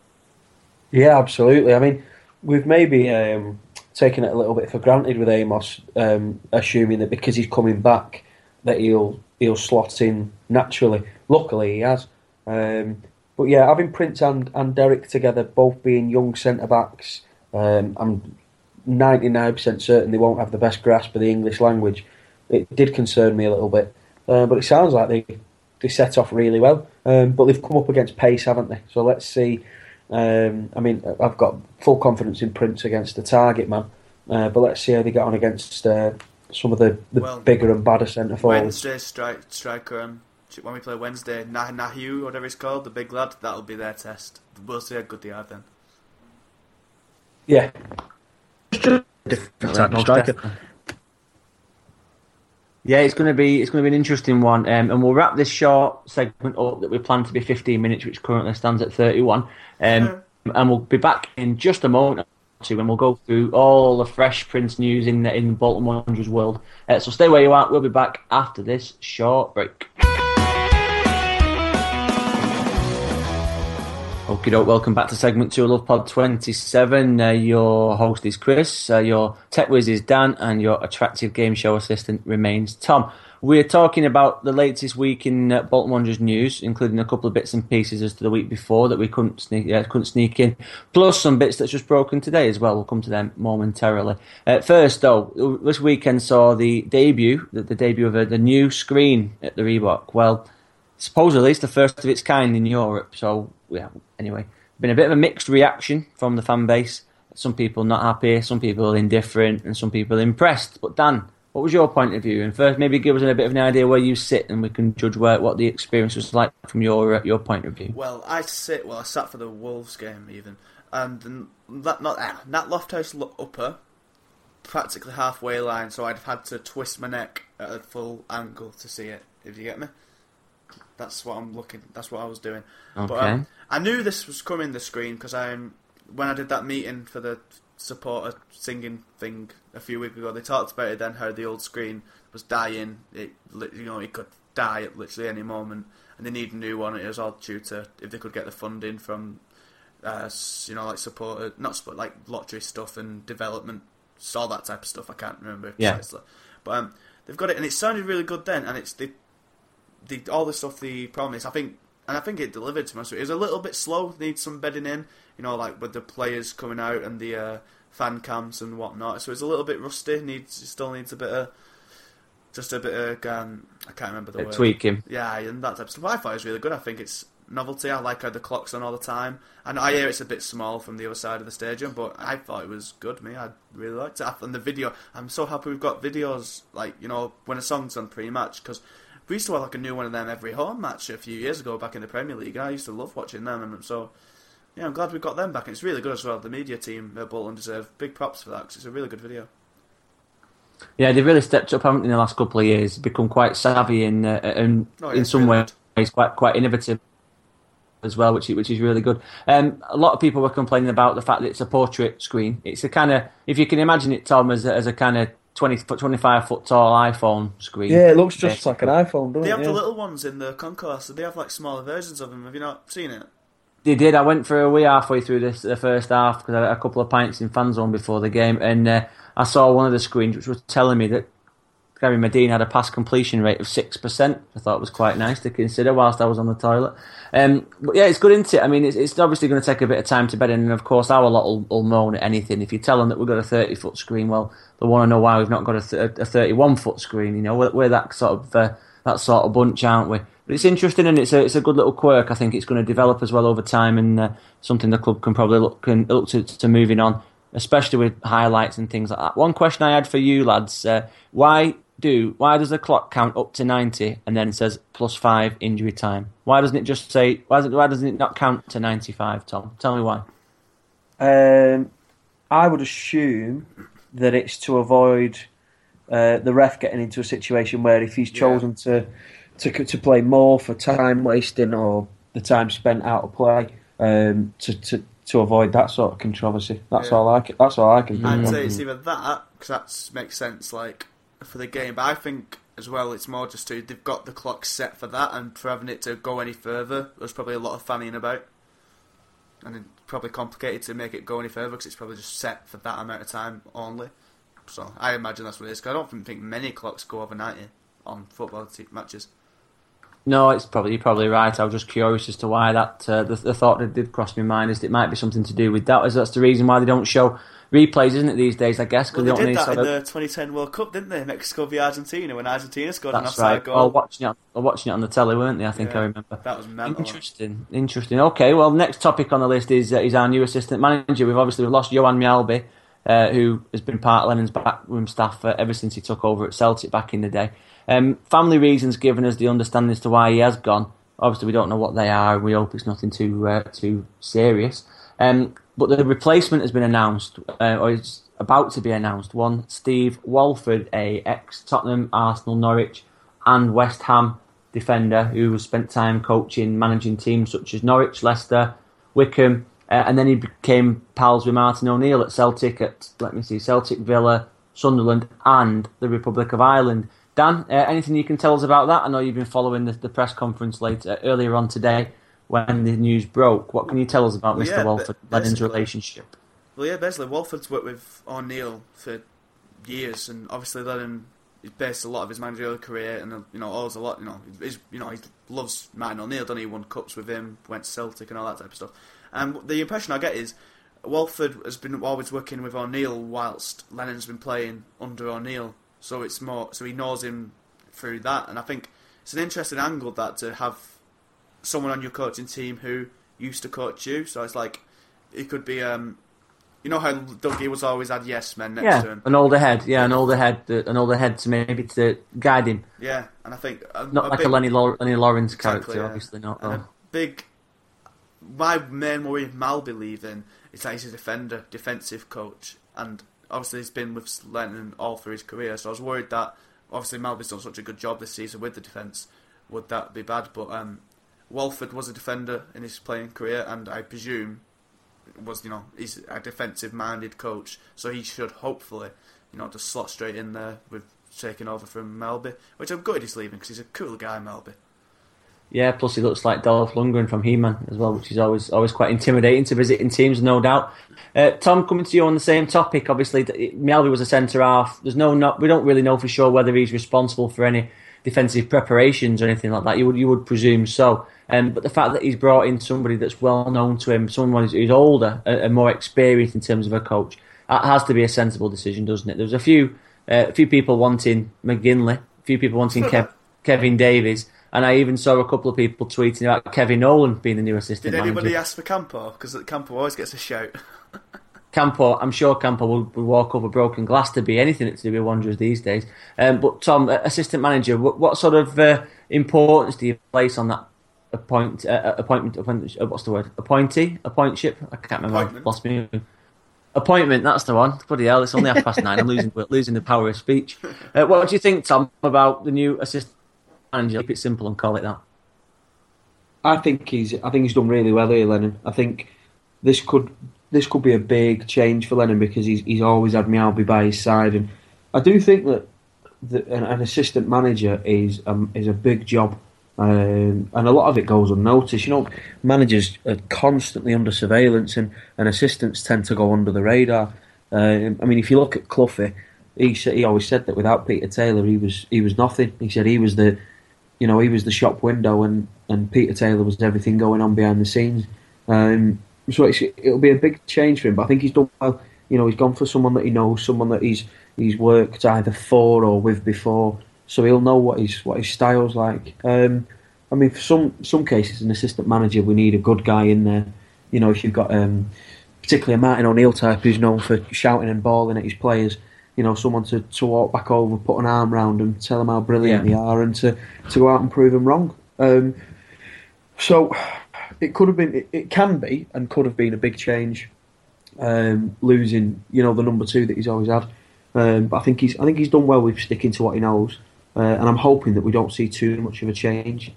[SPEAKER 3] Yeah, absolutely. I mean, we've maybe um, taking it a little bit for granted with Amos, um, assuming that because he's coming back that he'll he'll slot in naturally. Luckily, he has. Um, but yeah, having Prince and, and Derek together, both being young centre backs, um, I'm 99% certain they won't have the best grasp of the English language. It did concern me a little bit, uh, but it sounds like they they set off really well. Um, but they've come up against pace, haven't they? So let's see um, I mean, I've got full confidence in Prince against the target man, uh, but let's see how they get on against uh, some of the, the well, bigger and badder centre forwards.
[SPEAKER 2] Wednesday strike, striker, um, when we play Wednesday, nah- Nuhiu, whatever he's called, the big lad, that'll be their test. We'll see how good they are then.
[SPEAKER 3] Yeah.
[SPEAKER 1] Different striker. Yeah, it's going to be it's going to be an interesting one, um, and we'll wrap this short segment up that we planned to be 15 minutes, which currently stands at 31, um, and we'll be back in just a moment or two, and we'll go through all the fresh Prince news in the, in Bolton Wanderers world. Uh, so stay where you are. We'll be back after this short break. Okay, welcome back to segment two of Love Pod 27. Uh, your host is Chris, uh, your tech whiz is Dan, and your attractive game show assistant remains Tom. We're talking about the latest week in uh, Bolton Wanderers news, including a couple of bits and pieces as to the week before that we couldn't sneak, uh, couldn't sneak in, plus some bits that's just broken today as well. We'll come to them momentarily. Uh, first, though, this weekend saw the debut, the, the debut of the new screen at the Reebok. Well, supposedly it's the first of its kind in Europe. So yeah, anyway, been a bit of a mixed reaction from the fan base. Some people not happy, some people indifferent, and some people impressed. But Dan, what was your point of view? And first, maybe give us a bit of an idea where you sit, and we can judge where what the experience was like from your uh, your point of view.
[SPEAKER 2] Well, I sit. Well, I sat for the Wolves game even, and that not ah, that Lofthouse upper, practically halfway line. So I'd have had to twist my neck at a full angle to see it. If you get me. That's what I'm looking. That's what I was doing.
[SPEAKER 1] Okay.
[SPEAKER 2] But um, I knew this was coming the screen because I when I did that meeting for the supporter singing thing a few weeks ago, they talked about it. Then how the old screen was dying. It you know it could die at literally any moment, and they need a new one. It was all due to if they could get the funding from. Uh, you know, like supporter, not support, like lottery stuff and development, all that type of stuff. I can't remember precisely, yeah. but um, they've got it, and it sounded really good then. And it's they the all the stuff they promised, I think, and I think it delivered to us. It was a little bit slow. Needs some bedding in, you know, like with the players coming out and the uh, fan cams and whatnot. So it's a little bit rusty. Needs still needs a bit of just a bit of um, I can't remember the word.
[SPEAKER 1] Tweaking.
[SPEAKER 2] Yeah, and that type of stuff. Wi-Fi is really good. I think it's novelty. I like how the clock's on all the time. And I hear it's a bit small from the other side of the stadium, but I thought it was good. Me, I really liked it. And the video, I'm so happy we've got videos like you know when a song's on pre-match because we used to have like a new one of them every home match a few years ago back in the Premier League. I used to love watching them, and so yeah, I'm glad we got them back. And it's really good as well. The media team at Bolton deserve big props for that because it's a really good video.
[SPEAKER 1] Yeah, they've really stepped up, haven't they, in the last couple of years? Become quite savvy and, uh, and oh, yeah, in some really ways quite quite innovative as well, which which is really good. Um, a lot of people were complaining about the fact that it's a portrait screen. It's a kind of, if you can imagine it, Tom, as a, as a kind of 20 foot, 25 foot tall iPhone screen.
[SPEAKER 3] Yeah, it looks just like an iPhone, doesn't
[SPEAKER 2] they
[SPEAKER 3] it?
[SPEAKER 2] They have
[SPEAKER 3] yeah.
[SPEAKER 2] the little ones in the concourse. They have like smaller versions of them. Have you not seen it?
[SPEAKER 1] They did. I went for a wee halfway through this the first half because I had a couple of pints in fan zone before the game, and uh, I saw one of the screens which was telling me that Gary Madine had a pass completion rate of six percent. I thought it was quite nice to consider whilst I was on the toilet. Um, but yeah, it's good, isn't it? I mean, it's, it's obviously going to take a bit of time to bed in, and of course, our lot will, will moan at anything. If you tell them that we've got a thirty foot screen, well, they want to know why we've not got a, th- a thirty one foot screen. You know, we're, we're that sort of uh, that sort of bunch, aren't we? But it's interesting and it's a it's a good little quirk. I think it's going to develop as well over time, and uh, something the club can probably look can look to, to moving on, especially with highlights and things like that. One question I had for you lads: uh, Why do why does the clock count up to 90 and then says plus 5 injury time why doesn't it just say why doesn't, why doesn't it not count to 95 tom tell me why
[SPEAKER 3] um, i would assume that it's to avoid uh, the ref getting into a situation where if he's chosen yeah. to, to to play more for time wasting or the time spent out of play um, to, to to avoid that sort of controversy. That's yeah. all I can, that's all I can.
[SPEAKER 2] I'd say it's either that because that makes sense. Like for the game. But I think as well, it's more just to they've got the clock set for that, and for having it to go any further, there's probably a lot of fanning about, and it's probably complicated to make it go any further because it's probably just set for that amount of time only. So I imagine that's what it is. Cause I don't think many clocks go over ninety on football matches.
[SPEAKER 1] No, it's probably you're probably right. I was just curious as to why that uh, the, the, thought that did cross my mind is it might be something to do with that. Is that's the reason why they don't show replays, isn't it, these days? I guess
[SPEAKER 2] because well, they, did that in of... the 2010 World Cup, didn't they? Mexico v Argentina when Argentina scored
[SPEAKER 1] That's
[SPEAKER 2] an offside
[SPEAKER 1] right.
[SPEAKER 2] goal.
[SPEAKER 1] Well, watching it, watching it on the telly, weren't they? I think
[SPEAKER 2] yeah,
[SPEAKER 1] I remember.
[SPEAKER 2] That was mental.
[SPEAKER 1] Interesting, interesting. Okay, well, next topic on the list is uh, is our new assistant manager. We've obviously we've lost Johan Mjällby, uh, who has been part of Lennon's backroom staff uh, ever since he took over at Celtic back in the day. Um, family reasons given us the understanding as to why he has gone. Obviously, we don't know what they are. We hope it's nothing too uh, too serious. Um, but the replacement has been announced, uh, or is about to be announced. One, Steve Walford, a ex Tottenham, Arsenal, Norwich, and West Ham defender who has spent time coaching, managing teams such as Norwich, Leicester, Wycombe, uh, and then he became pals with Martin O'Neill at Celtic, at let me see, Celtic, Villa, Sunderland, and the Republic of Ireland. Dan, uh, anything you can tell us about that? I know you've been following the, the press conference later earlier on today when the news broke. What can you tell us about
[SPEAKER 2] Well,
[SPEAKER 1] Mr.
[SPEAKER 2] yeah,
[SPEAKER 1] Walford
[SPEAKER 2] but
[SPEAKER 1] Lennon's relationship?
[SPEAKER 2] Well, yeah, basically, Walford's worked with O'Neill for years, and obviously Lennon he's based a lot of his managerial career, and you know, owes a lot. You know, he's, you know, he loves Martin O'Neill. Done he won cups with him, went to Celtic, and all that type of stuff. And the impression I get is Walford has been always working with O'Neill whilst Lennon's been playing under O'Neill, so it's more so he knows him through that. And I think it's an interesting angle that to have someone on your coaching team who used to coach you. So it's like it could be um, you know how Dougie was always had yes men next to
[SPEAKER 1] Yeah,
[SPEAKER 2] him.
[SPEAKER 1] an older head. Yeah, an older head. uh, An older head to maybe to guide him.
[SPEAKER 2] Yeah, and I think a,
[SPEAKER 1] Not
[SPEAKER 2] a
[SPEAKER 1] like
[SPEAKER 2] big,
[SPEAKER 1] a Lenny, Law- Lenny Lawrence
[SPEAKER 2] Exactly,
[SPEAKER 1] character,
[SPEAKER 2] yeah.
[SPEAKER 1] obviously not.
[SPEAKER 2] and
[SPEAKER 1] though.
[SPEAKER 2] a big. My main worry of Mjällby leaving is that he's a defender, defensive coach, and obviously he's been with Lennon all through his career. So I was worried that obviously Mjällby's done such a good job this season with the defence. Would that be bad? But um, Walford was a defender in his playing career, and I presume was you know he's a defensive minded coach, so he should hopefully you know just slot straight in there with taking over from Mjällby, which I'm gutted he's leaving because he's a cool guy, Mjällby.
[SPEAKER 1] Yeah, plus he looks like Dolph Lundgren from He-Man as well, which is always always quite intimidating to visiting teams, no doubt. Uh, Tom, coming to you on the same topic, obviously, Mjällby was a centre half. There's no, no, we don't really know for sure whether he's responsible for any defensive preparations or anything like that. You would you would presume so. Um, but the fact that he's brought in somebody that's well known to him, someone who's, who's older and, and more experienced in terms of a coach, that has to be a sensible decision, doesn't it? There's a few uh, a few people wanting McGinley, a few people wanting Kev, Kevin Davies. And I even saw a couple of people tweeting about Kevin Nolan being the new assistant
[SPEAKER 2] Did anybody
[SPEAKER 1] manager.
[SPEAKER 2] ask for Campo? Because Campo always gets a shout.
[SPEAKER 1] Campo, I'm sure Campo will, will walk over broken glass to be anything to do with Wanderers these days. Um, but Tom, uh, assistant manager, what, what sort of uh, importance do you place on that appoint uh, appointment? appointment uh, what's the word? Appointee, appointship? I can't remember.
[SPEAKER 2] Appointment.
[SPEAKER 1] lost me. Appointment, that's the one. Bloody hell, it's only half past nine. I'm losing losing the power of speech. Uh, what do you think, Tom, about the new assistant manager? Keep it simple and call it that.
[SPEAKER 3] I think he's. I think he's done really well here, Lennon. I think this could this could be a big change for Lennon because he's he's always had Mjällby by his side, and I do think that, an, an assistant manager is um, is a big job, um, and a lot of it goes unnoticed. You know, managers are constantly under surveillance, and, and assistants tend to go under the radar. Um, I mean, if you look at Cloughy, he he always said that without Peter Taylor, he was he was nothing. He said he was the you know, he was the shop window, and, and Peter Taylor was everything going on behind the scenes. Um, so it's, it'll be a big change for him. But I think he's done well. You know, he's gone for someone that he knows, someone that he's he's worked either for or with before, so he'll know what his what his style's like. Um, I mean, for some some cases, an assistant manager, we need a good guy in there. You know, if you've got um, particularly a Martin O'Neill type who's known for shouting and bawling at his players. You know, someone to, to walk back over, put an arm round them, tell them how brilliant
[SPEAKER 1] Yeah.
[SPEAKER 3] they are, and to, to go out and prove them wrong. Um, so it could have been, it, it can be, and could have been a big change. Um, losing, you know, the number two that he's always had. Um, but I think he's, I think he's done well with sticking to what he knows, uh, and I'm hoping that we don't see too much of a change.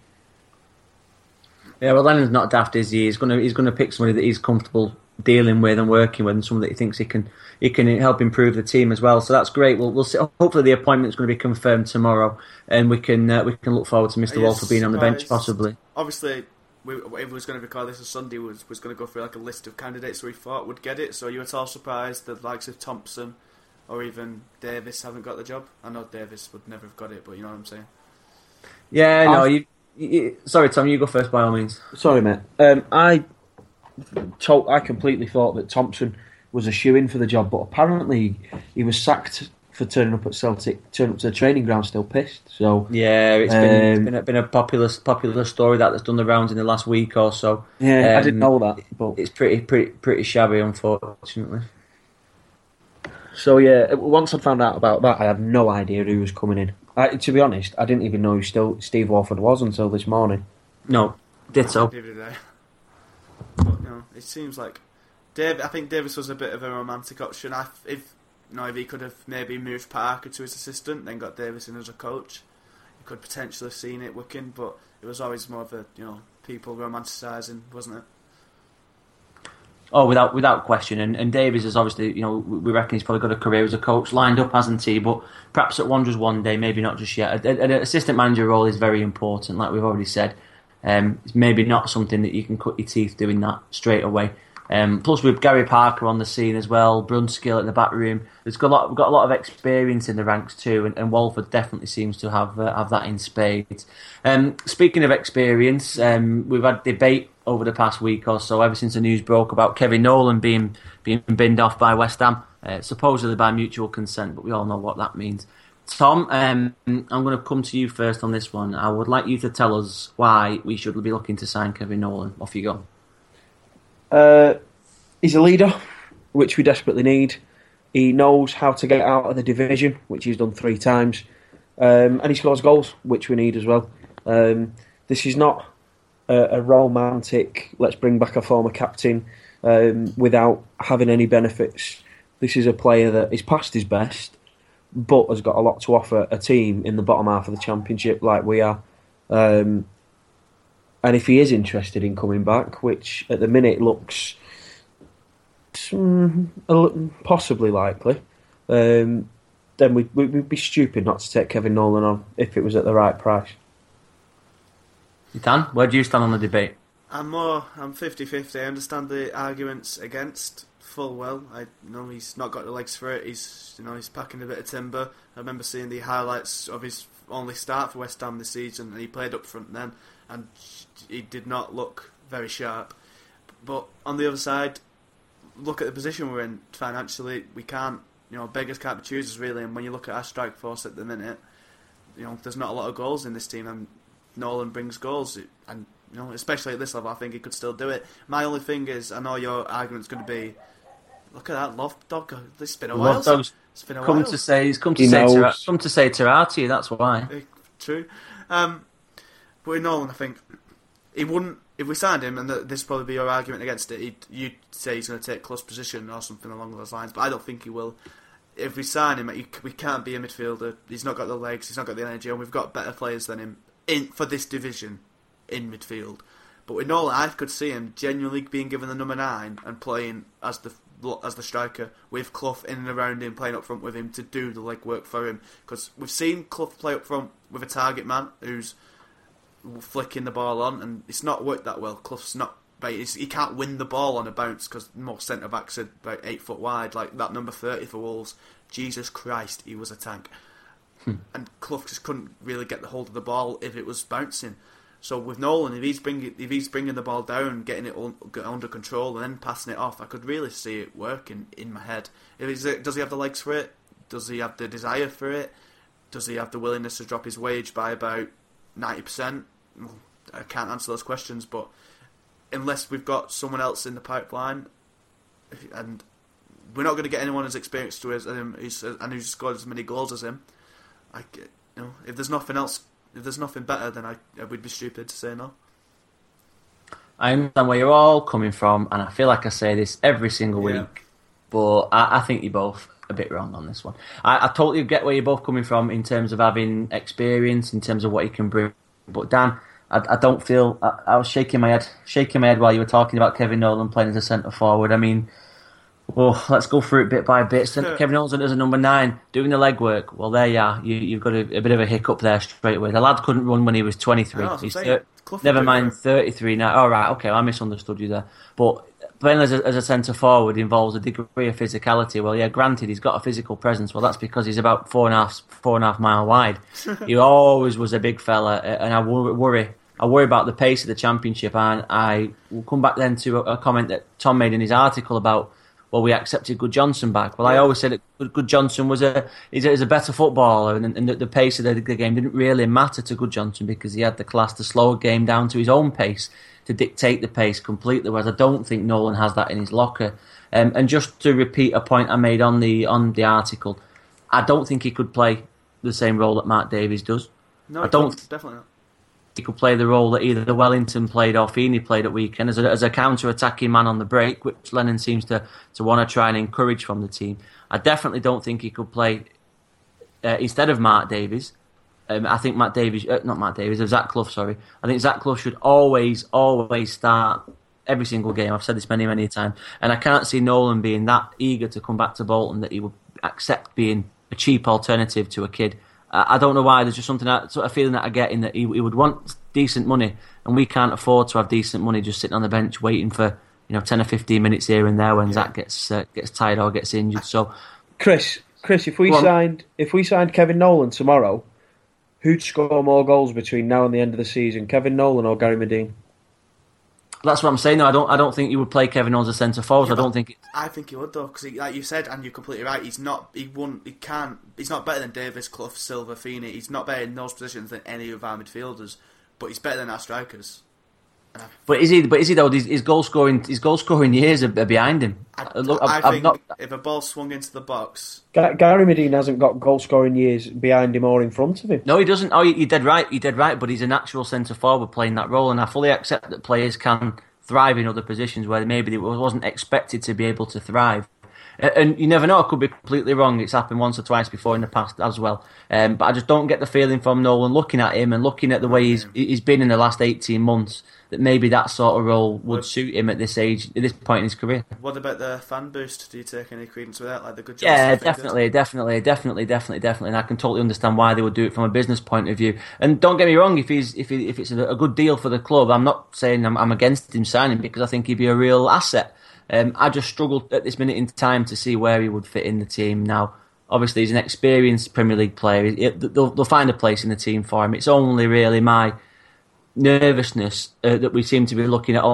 [SPEAKER 1] Yeah, well, Lennon's not daft, is he? He's gonna he's gonna pick somebody that he's comfortable dealing with and working with, and someone that he thinks he can he can help improve the team as well. So that's great. We'll we'll see. Hopefully, the appointment's going to be confirmed tomorrow, and we can uh, we can look forward to Mr.
[SPEAKER 2] you
[SPEAKER 1] Walford being on the bench, possibly.
[SPEAKER 2] Obviously, we, if we was going to record this on Sunday, was was going to go through like a list of candidates we thought would get it. So you were at all surprised that the likes of Thompson or even Davies haven't got the job? I know Davies would never have got it, but you know what I'm saying.
[SPEAKER 1] Yeah, no,
[SPEAKER 3] I've-
[SPEAKER 1] you, you. Sorry, Tom, you go first by all means.
[SPEAKER 3] Sorry, mate. Um, I told, I completely thought that Thompson was a shoe in for the job, but apparently he was sacked for turning up at Celtic, turning up to the training ground still pissed. So
[SPEAKER 1] Yeah, it's been it's
[SPEAKER 3] Um,
[SPEAKER 1] been a, been a popular popular story that that's done the rounds in the last week or so.
[SPEAKER 3] yeah, I
[SPEAKER 1] Um,
[SPEAKER 3] didn't know that. But
[SPEAKER 1] It's pretty pretty pretty shabby, unfortunately.
[SPEAKER 3] so yeah, once I found out about that, I had no idea who was coming in. I, to be honest, I didn't even know who still Steve Walford was until this morning.
[SPEAKER 1] No, ditto.
[SPEAKER 2] Did I. But you know, it seems like Dave. I think Davies was a bit of a romantic option. I, if you he could have maybe moved Parker to his assistant, then got Davies in as a coach, he could potentially have seen it working. But it was always more of a you know people romanticising, wasn't it?
[SPEAKER 1] Oh, without without question, and, and Davies is obviously, you know, we reckon he's probably got a career as a coach lined up, hasn't he? But perhaps at Wanderers one day, maybe not just yet. An assistant manager role is very important, like we've already said. Um, it's maybe not something that you can cut your teeth doing that straight away. Um, plus, with Gary Parker on the scene as well, Brunskill in the back room, there's got a lot, we've got a lot of experience in the ranks too, and, and Walford definitely seems to have uh, have that in spades. Um, speaking of experience, um, we've had debate over the past week or so, ever since the news broke about Kevin Nolan being being binned off by West Ham, uh, supposedly by mutual consent, but we all know what that means. Tom, um, I'm going to come to you first on this one. I would like you to tell us why we should be looking to sign Kevin Nolan. Off you go.
[SPEAKER 3] Uh, he's a leader, which we desperately need. He knows how to get out of the division, which he's done three times, um, and he scores goals, which we need as well. Um, this is not a, a romantic, let's bring back a former captain um, without having any benefits. This is a player that is past his best, but has got a lot to offer a team in the bottom half of the championship, like we are. Um, and if he is interested in coming back, which at the minute looks possibly likely, um, then we, would be stupid not to take Kevin Nolan on if it was at the right price.
[SPEAKER 1] Dan, where do you stand on the debate?
[SPEAKER 2] I'm more, I'm 50-50. I understand the arguments against full well. I know he's not got the legs for it. He's, you know, he's packing a bit of timber. I remember seeing the highlights of his only start for West Ham this season, and he played up front then, and he did not look very sharp. But on the other side, look at the position we're in financially. We can't, you know, beggars can't be choosers really. And when you look at our strike force at the minute, you know, there's not a lot of goals in this team, and Nolan brings goals, and you know, especially at this level, I think he could still do it. My only thing is, I know your argument's going to be, look at that love dog. This has been a while. Love it's been a
[SPEAKER 1] come
[SPEAKER 2] while.
[SPEAKER 1] to say he's come to he say to, come to say Terati. That's why.
[SPEAKER 2] Eh, true, um, but with Nolan, I think he wouldn't. If we signed him, and this would probably be your argument against it, you'd say he's going to take close position or something along those lines. But I don't think he will. If we sign him, we can't be a midfielder. He's not got the legs. He's not got the energy, and we've got better players than him in for this division in midfield. But with Nolan, I could see him genuinely being given the number nine and playing as the as the striker with Clough in and around him, playing up front with him to do the legwork for him. Because we've seen Clough play up front with a target man who's flicking the ball on, and it's not worked that well. Clough's not. He can't win the ball on a bounce because most centre backs are about eight foot wide. Like that number thirty for Wolves. Jesus Christ, he was a tank. Hmm. And Clough just couldn't really get the hold of the ball if it was bouncing. So with Nolan, if he's bringing if he's bringing the ball down, getting it all, under control, and then passing it off, I could really see it working in my head. If does he have the legs for it? Does he have the desire for it? Does he have the willingness to drop his wage by about ninety percent? I can't answer those questions, but unless we've got someone else in the pipeline, and we're not going to get anyone as experienced as him, and who's scored as many goals as him. I, you know, if there's nothing else, if there's nothing better, then I, I would be stupid to say no.
[SPEAKER 1] I understand where you're all coming from, and I feel like I say this every single week, but I, I, think you're both a bit wrong on this one. I, I, totally get where you're both coming from in terms of having experience, in terms of what he can bring. But Dan, I, I don't feel. I, I was shaking my head, shaking my head while you were talking about Kevin Nolan playing as a centre forward. I mean, well, let's go through it bit by bit. So Kevin Nolan as a number nine, doing the legwork. Well, there you are. You, have got a, a, bit of a hiccup there straight away. The lad couldn't run when he was 23. No, He's thir- never mind 33 now. All right, okay, I misunderstood you there. But playing as a, as a centre forward involves a degree of physicality. Well, yeah, granted, he's got a physical presence. Well, that's because he's about four and a half, four and a half mile wide. he always was a big fella, and I worry. I worry about the pace of the championship, and I will come back then to a, a comment that Tom made in his article about well, we accepted Gudjohnsen back. Well, I always said that Gudjohnsen was a is a, is a better footballer, and, and the, the, pace of the, the, game didn't really matter to Gudjohnsen because he had the class to slow a game down to his own pace to dictate the pace completely. Whereas I don't think Nolan has that in his locker. Um, and just to repeat a point I made on the on the article, I don't think he could play the same role that Mark Davies does.
[SPEAKER 2] No, I don't definitely not.
[SPEAKER 1] he could play the role that either the Wellington played or Feeney played at weekend as a, as a counter-attacking man on the break, which Lennon seems to, to want to try and encourage from the team. I definitely don't think he could play uh, instead of Mark Davies. Um, I think Matt Davies, uh, not Matt Davies, uh, Zach Clough, sorry. I think Zach Clough should always, always start every single game. I've said this many, many times. And I can't see Nolan being that eager to come back to Bolton that he would accept being a cheap alternative to a kid I don't know why. There's just something, sort of feeling that I get in that he, he, would want decent money, and we can't afford to have decent money just sitting on the bench waiting for you know ten or fifteen minutes here and there when yeah. Zach gets uh, gets tired or gets injured. So,
[SPEAKER 3] Chris, Chris, if we signed if we signed Kevin Nolan tomorrow, who'd score more goals between now and the end of the season, Kevin Nolan or Gary Madine?
[SPEAKER 1] That's what I'm saying. Though. I don't. I don't think you would play Kevin Nolan as centre forward. Yeah, I don't think.
[SPEAKER 2] I think he would though, because like you said, and you're completely right. He's not. He won't. He can't. He's not better than Davies, Clough, Silva, Feeney. He's not better in those positions than any of our midfielders. But he's better than our strikers.
[SPEAKER 1] But is he? But is he though? His, his goal scoring, his goal scoring years are, behind him.
[SPEAKER 2] I, Look, I, I think not... if a ball swung into the box,
[SPEAKER 3] Gary Madine hasn't got goal scoring years behind him or in front of him.
[SPEAKER 1] No, he doesn't. Oh, you dead right. You dead right. But he's a natural centre forward playing that role, and I fully accept that players can thrive in other positions where maybe they wasn't expected to be able to thrive. And you never know; I could be completely wrong. It's happened once or twice before in the past as well. Um, but I just don't get the feeling from Nolan looking at him and looking at the way he's he's been in the last eighteen months that maybe that sort of role would suit him at this age, at this point in his career.
[SPEAKER 2] What about the fan boost? Do you take any credence with that? Like the good
[SPEAKER 1] Yeah, definitely, definitely, definitely, definitely, definitely. And I can totally understand why they would do it from a business point of view. And don't get me wrong, if he's if he, if it's a good deal for the club, I'm not saying I'm, I'm against him signing because I think he'd be a real asset. Um, I just struggled at this minute in time to see where he would fit in the team now obviously he's an experienced Premier League player. They'll, they'll, find a place in the team for him. It's only really my nervousness uh, that we seem to be looking at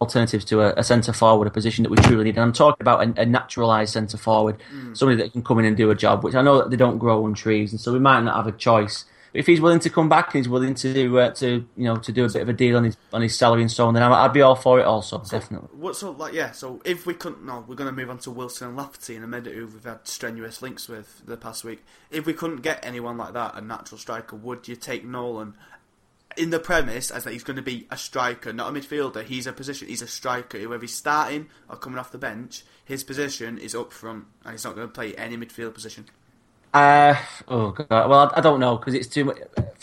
[SPEAKER 1] alternatives to a, a centre forward, a position that we truly need. And I'm talking about a, a naturalised centre forward, mm. somebody that can come in and do a job, which I know that they don't grow on trees, and so we might not have a choice. But if he's willing to come back and he's willing to uh, to you know to do a bit of a deal on his on his salary and so on, then I'd be all for it. Also, so, definitely.
[SPEAKER 2] What so like yeah? So if we couldn't, no, we're going to move on to Wilson and Lafferty in a minute, who we've had strenuous links with the past week. If we couldn't get anyone like that, a natural striker, would you take Nolan in the premise as that he's going to be a striker, not a midfielder. He's a position. He's a striker. Whether he's starting or coming off the bench, his position is up front, and he's not going to play any midfield position.
[SPEAKER 1] Uh, oh god. Well, I, I don't know because it's too much.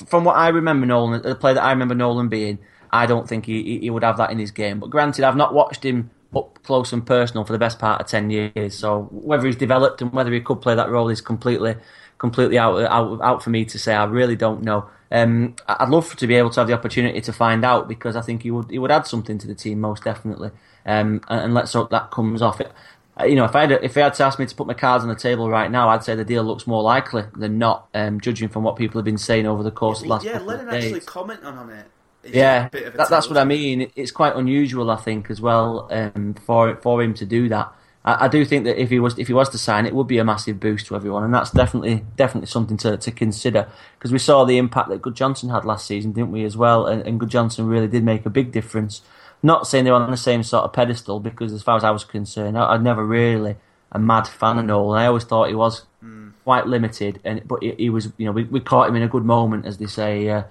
[SPEAKER 1] From what I remember, Nolan, the player that I remember Nolan being, I don't think he, he would have that in his game. But granted, I've not watched him up close and personal for the best part of ten years. So whether he's developed and whether he could play that role is completely, completely out out, out for me to say. I really don't know. Um, I'd love to be able to have the opportunity to find out because I think he would he would add something to the team most definitely. Um, and, and, let's hope that comes off. It, uh, you know, if I had if they had to ask me to put my cards on the table right now, I'd say the deal looks more likely than not, um, judging from what people have been saying over the course of the last
[SPEAKER 2] yeah, Lennon
[SPEAKER 1] of days.
[SPEAKER 2] actually commenting on it.
[SPEAKER 1] Yeah, that, that's what I mean. It's quite unusual, I think, as well, um, for for him to do that. I, I, do think that if he was if he was to sign, it would be a massive boost to everyone, and that's definitely definitely something to, to consider because we saw the impact that Gudjohnsen had last season, didn't we, as well? And, and Johnson really did make a big difference. Not saying they're on the same sort of pedestal because, as far as I was concerned, I, I'd never really a mad fan of Nolan. I always thought he was mm. quite limited, and but he, he, was, you know, we, we caught him in a good moment, as they say, uh,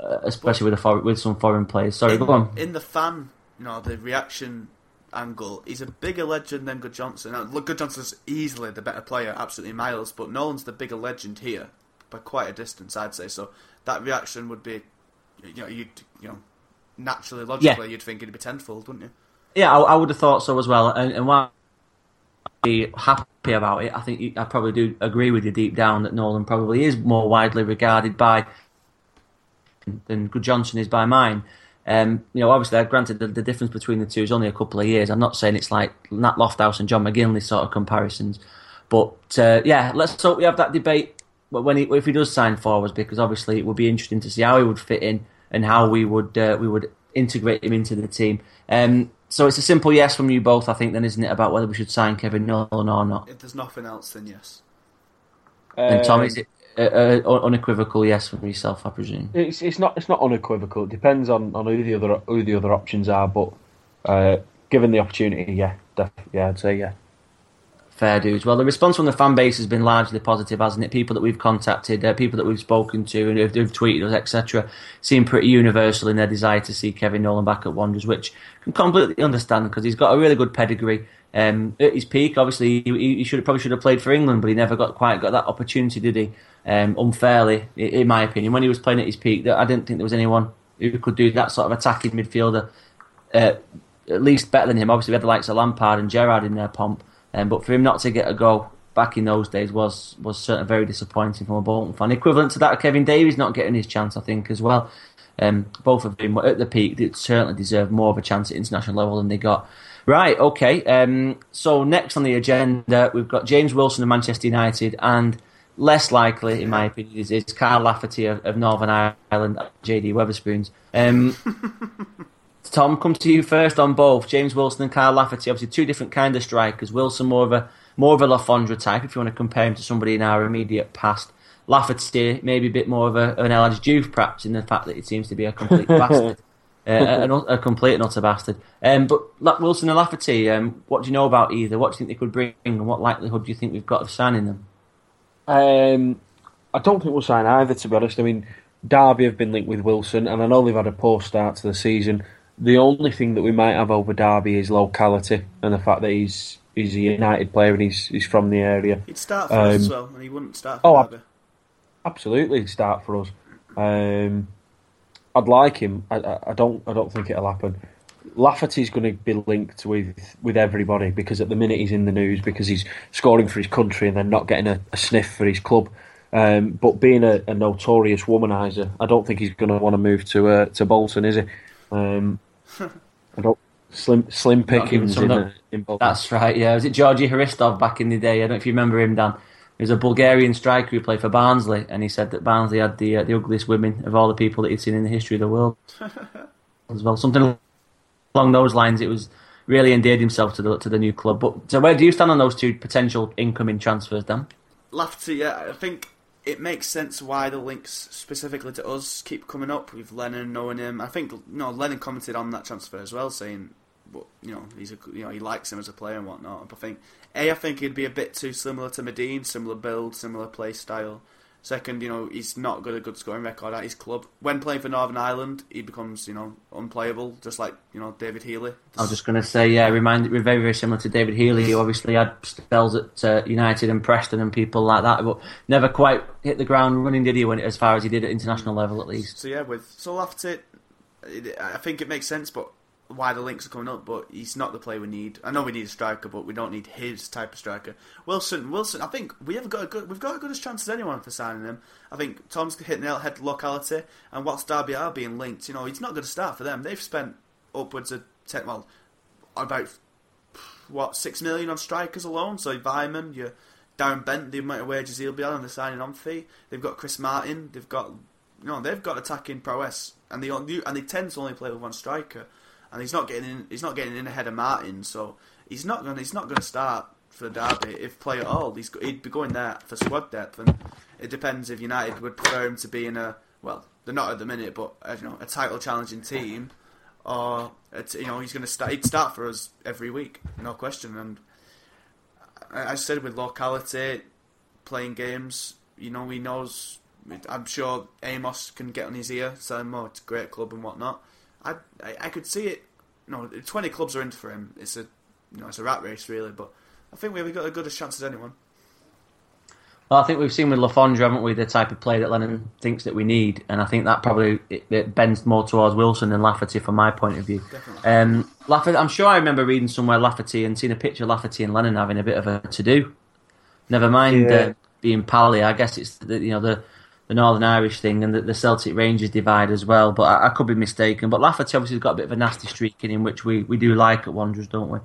[SPEAKER 1] uh, especially with a with some foreign players. Sorry,
[SPEAKER 2] in,
[SPEAKER 1] go on.
[SPEAKER 2] In the fan, you know, the reaction angle, he's a bigger legend than Gudjohnsen. Now, look, Gudjohnsen's easily the better player, absolutely miles, but Nolan's the bigger legend here by quite a distance, I'd say. So that reaction would be, you know, you'd, you know, naturally, logically, yeah. you'd think it'd be tenfold, wouldn't you?
[SPEAKER 1] Yeah, I, I would have thought so as well. And, and while be happy about it, I think I probably do agree with you deep down that Nolan probably is more widely regarded by than Gudjohnsen is by mine. Um, you know, obviously, granted, the, the, difference between the two is only a couple of years. I'm not saying it's like Nat Lofthouse and John McGinley sort of comparisons, but uh, yeah, let's hope we have that debate when he, if he does sign forwards, because obviously it would be interesting to see how he would fit in and how we would uh, we would integrate him into the team. Um, so it's a simple yes from you both, I think, then, isn't it, about whether we should sign Kevin Nolan or not?
[SPEAKER 2] If there's nothing else, then yes.
[SPEAKER 1] And Tom, is it uh, unequivocal yes from yourself, I presume.
[SPEAKER 3] It's it's not it's not unequivocal. It depends on, on who the other who the other options are, but uh, given the opportunity, yeah, def- yeah, I'd say yeah.
[SPEAKER 1] fair dues. Well, the response from the fan base has been largely positive, hasn't it? People that we've contacted, uh, people that we've spoken to, and who've, who've tweeted us, etc., seem pretty universal in their desire to see Kevin Nolan back at Wanderers, which I can completely understand because he's got a really good pedigree. Um, at his peak, obviously, he, he should probably should have played for England, but he never got quite got that opportunity, did he? Um, unfairly, in my opinion, when he was playing at his peak, I didn't think there was anyone who could do that sort of attacking midfielder. Uh, at least better than him. Obviously, we had the likes of Lampard and Gerrard in their pomp, um, but for him not to get a go back in those days was was certainly very disappointing from a Bolton fan. Equivalent to that Kevin Davies not getting his chance, I think, as well. Um, both of them were at the peak they certainly deserve more of a chance at international level than they got. Right, okay. Um, so next on the agenda, we've got James Wilson of Manchester United, and less likely, in my opinion, is, is Kyle Lafferty of, of Northern Ireland, JD Wetherspoons. Um, Tom, come to you first on both James Wilson and Kyle Lafferty. Obviously, two different kind of strikers. Wilson more of a more of a Le Fondre type, if you want to compare him to somebody in our immediate past. Lafferty maybe a bit more of a, an El Diouf, perhaps, in the fact that he seems to be a complete bastard. Uh, a, a, complete and utter bastard. Um, but Wilson and Lafferty, um, what do you know about either? What do you think they could bring, and what likelihood do you think we've got of signing them?
[SPEAKER 4] Um, I don't think we'll sign either, to be honest. I mean, Derby have been linked with Wilson, and I know they've had a poor start to the season. The only thing that we might have over Derby is locality and the fact that he's he's a United player and he's he's from the area.
[SPEAKER 2] He'd start for um, us as well, and he wouldn't start for oh, Derby.
[SPEAKER 4] absolutely, he'd start for us. Um, I'd like him. I, I, don't. I don't think it'll happen. Lafferty's going to be linked with with everybody because at the minute he's in the news because he's scoring for his country and then not getting a, a sniff for his club. Um, but being a, a, notorious womanizer, I don't think he's going to want to move to uh, to Bolton, is he? Um, I don't slim slim pickings in, uh, in
[SPEAKER 1] That's right. Yeah, was it Georgi Hristov back in the day? I don't know if you remember him, Dan. He was a Bulgarian striker who played for Barnsley, and he said that Barnsley had the uh, the ugliest women of all the people that he'd seen in the history of the world. as well, something along those lines. It was really endeared himself to the to the new club. But so, where do you stand on those two potential incoming transfers, Dan?
[SPEAKER 2] Lafferty, yeah, I think it makes sense why the links specifically to us keep coming up with Lennon knowing him. I think you know Lennon commented on that transfer as well, saying, "Well, you know, he's a, you know he likes him as a player and whatnot." But I think a, I think he'd be a bit too similar to Madine, similar build, similar play style. Second, you know, he's not got a good scoring record at his club. When playing for Northern Ireland, he becomes, you know, unplayable, just like, you know, David Healy.
[SPEAKER 1] I was just going to say, yeah, remind very, very similar to David Healy, He obviously had spells at uh, United and Preston and people like that, but never quite hit the ground running, did he, when, as far as he did at international level, at least.
[SPEAKER 2] So, yeah, with so after I think it makes sense, but why the links are coming up, but he's not the player we need. I know we need a striker, but we don't need his type of striker. Wilson, Wilson, I think we have got a good, we've got as good chance as anyone for signing him. I think Tom's hitting the head locality, and whilst Derby are being linked, you know, he's not going to start for them. They've spent upwards of ten, well, about what six million on strikers alone. So Weimann, your Darren Bent, the amount of wages he'll be on, and the signing on fee. They've got Chris Martin. They've got, you know, they've got attacking prowess, and they and they tend to only play with one striker and he's not getting in. He's not getting in ahead of Martin, so he's not going. He's not going to start for Derby if play at all. He's he'd be going there for squad depth, and it depends if United would prefer him to be in a well, they're not at the minute, but uh, you know, a title challenging team, or you know, he's going to start. He'd start for us every week, no question. And I, I said with locality, playing games, you know, he knows. I'm sure Amos can get on his ear, saying, "Oh, it's a great club and whatnot." I, I, I could see it. You know, twenty clubs are in for him. It's a you know it's a rat race really, but I think we've got as good a chance as anyone.
[SPEAKER 1] Well, I think we've seen with Le Fondre, haven't we, the type of play that Lennon thinks that we need, and I think that probably it, it bends more towards Wilson than Lafferty from my point of view. Um, Lafferty, I'm sure I remember reading somewhere Lafferty and seeing a picture of Lafferty and Lennon having a bit of a to do. Never mind yeah. uh, being pally. I guess it's the, you know the the Northern Irish thing and the, the Celtic Rangers divide as well. But I, I, could be mistaken. But Lafferty obviously has got a bit of a nasty streak in him, which we, we do like at Wanderers, don't we?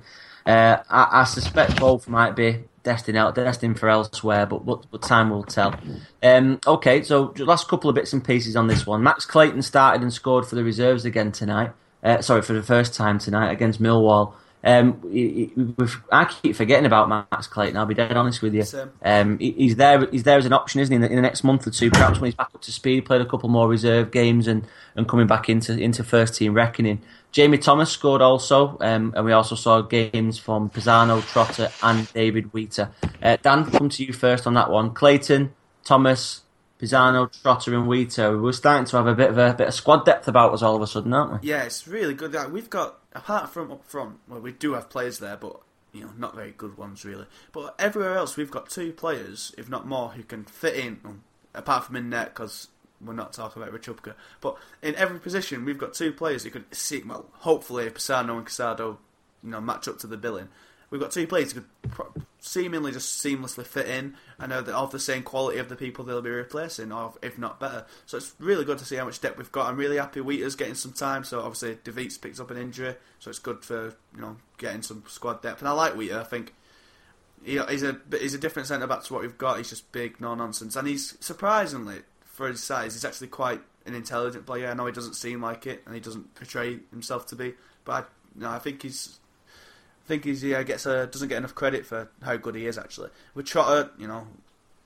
[SPEAKER 1] Uh, I, I, suspect both might be destined out, destined for elsewhere, but, but, but time will tell. Um, okay, so last couple of bits and pieces on this one. Max Clayton started and scored for the reserves again tonight. Uh, sorry, for the first time tonight against Millwall. Um, he, he, I keep forgetting about Max Clayton. I'll be dead honest with you. Um, he, he's there. He's there as an option, isn't he? In the, in the, next month or two, perhaps when he's back up to speed, played a couple more reserve games and, and coming back into into first team reckoning. Jamie Thomas scored also, um, and we also saw games from Pisano, Trotter, and David Wheater. Uh, Dan, come to you first on that one. Clayton, Thomas, Pisano, Trotter, and Wheater. We're starting to have a bit of a bit of squad depth about us all of a sudden, aren't
[SPEAKER 2] we? Yeah, it's really good. We've got apart from up front, well, we do have players there, but you know, not very good ones really. But everywhere else, we've got two players, if not more, who can fit in. Um, apart from in net, because we're not talking about Rachubka. But in every position, we've got two players who can see. Well, hopefully, Pisano and Casado, you know, match up to the billing. We've got two players who could seemingly just seamlessly fit in. Know they're of the same quality of the people they'll be replacing, or if not better. So it's really good to see how much depth we've got. I'm really happy Wheater's getting some time. So obviously Davids picks up an injury, so it's good for you know getting some squad depth. And I like Wheater. I think he's a he's a different centre back to what we've got. He's just big, no nonsense, and he's surprisingly for his size, he's actually quite an intelligent player. I know he doesn't seem like it, and he doesn't portray himself to be, but I, you know, I think he's I think he's yeah gets a doesn't get enough credit for how good he is actually. With Trotter, you know,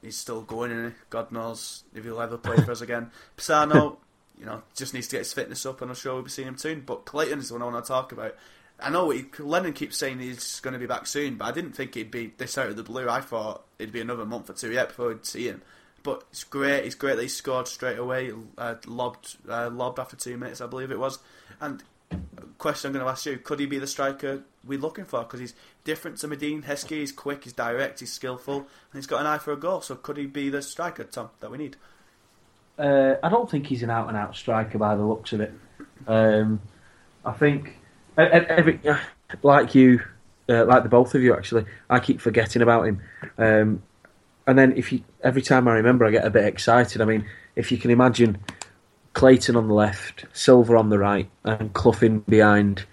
[SPEAKER 2] he's still going in. God knows if he'll ever play for us again. Pisano, you know, just needs to get his fitness up, and I'm sure we'll be seeing him soon. But Clayton is the one I want to talk about. I know he, Lennon keeps saying he's going to be back soon, but I didn't think he'd be this out of the blue. I thought it'd be another month or two yet before we'd see him. But it's great. It's great that he scored straight away. Uh, lobbed, uh, lobbed after two minutes, I believe it was. And question I'm going to ask you: Could he be the striker we're looking for? Because he's different to Madine Heskey. He's quick, he's direct, he's skillful, and he's got an eye for a goal. So could he be the striker, Tom, that we need?
[SPEAKER 3] Uh, I don't think he's an out and out striker by the looks of it. Um, I think every like you, uh, like the both of you actually, I keep forgetting about him. Um, and then if you every time I remember, I get a bit excited. I mean, if you can imagine Clayton on the left, Silva on the right, and Clough in behind.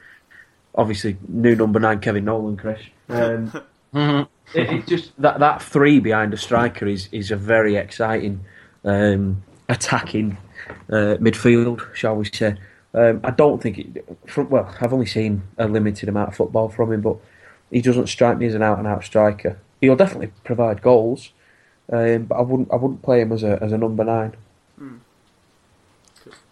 [SPEAKER 3] Obviously, new number nine, Kevin Nolan, Chris. Um, it, it, just that that three behind a striker is is a very exciting um, attacking uh, midfield, shall we say? Um, I don't think it. From, well, I've only seen a limited amount of football from him, but he doesn't strike me as an out and out striker. He'll definitely provide goals, um, but I wouldn't. I wouldn't play him as a as a number nine. Mm.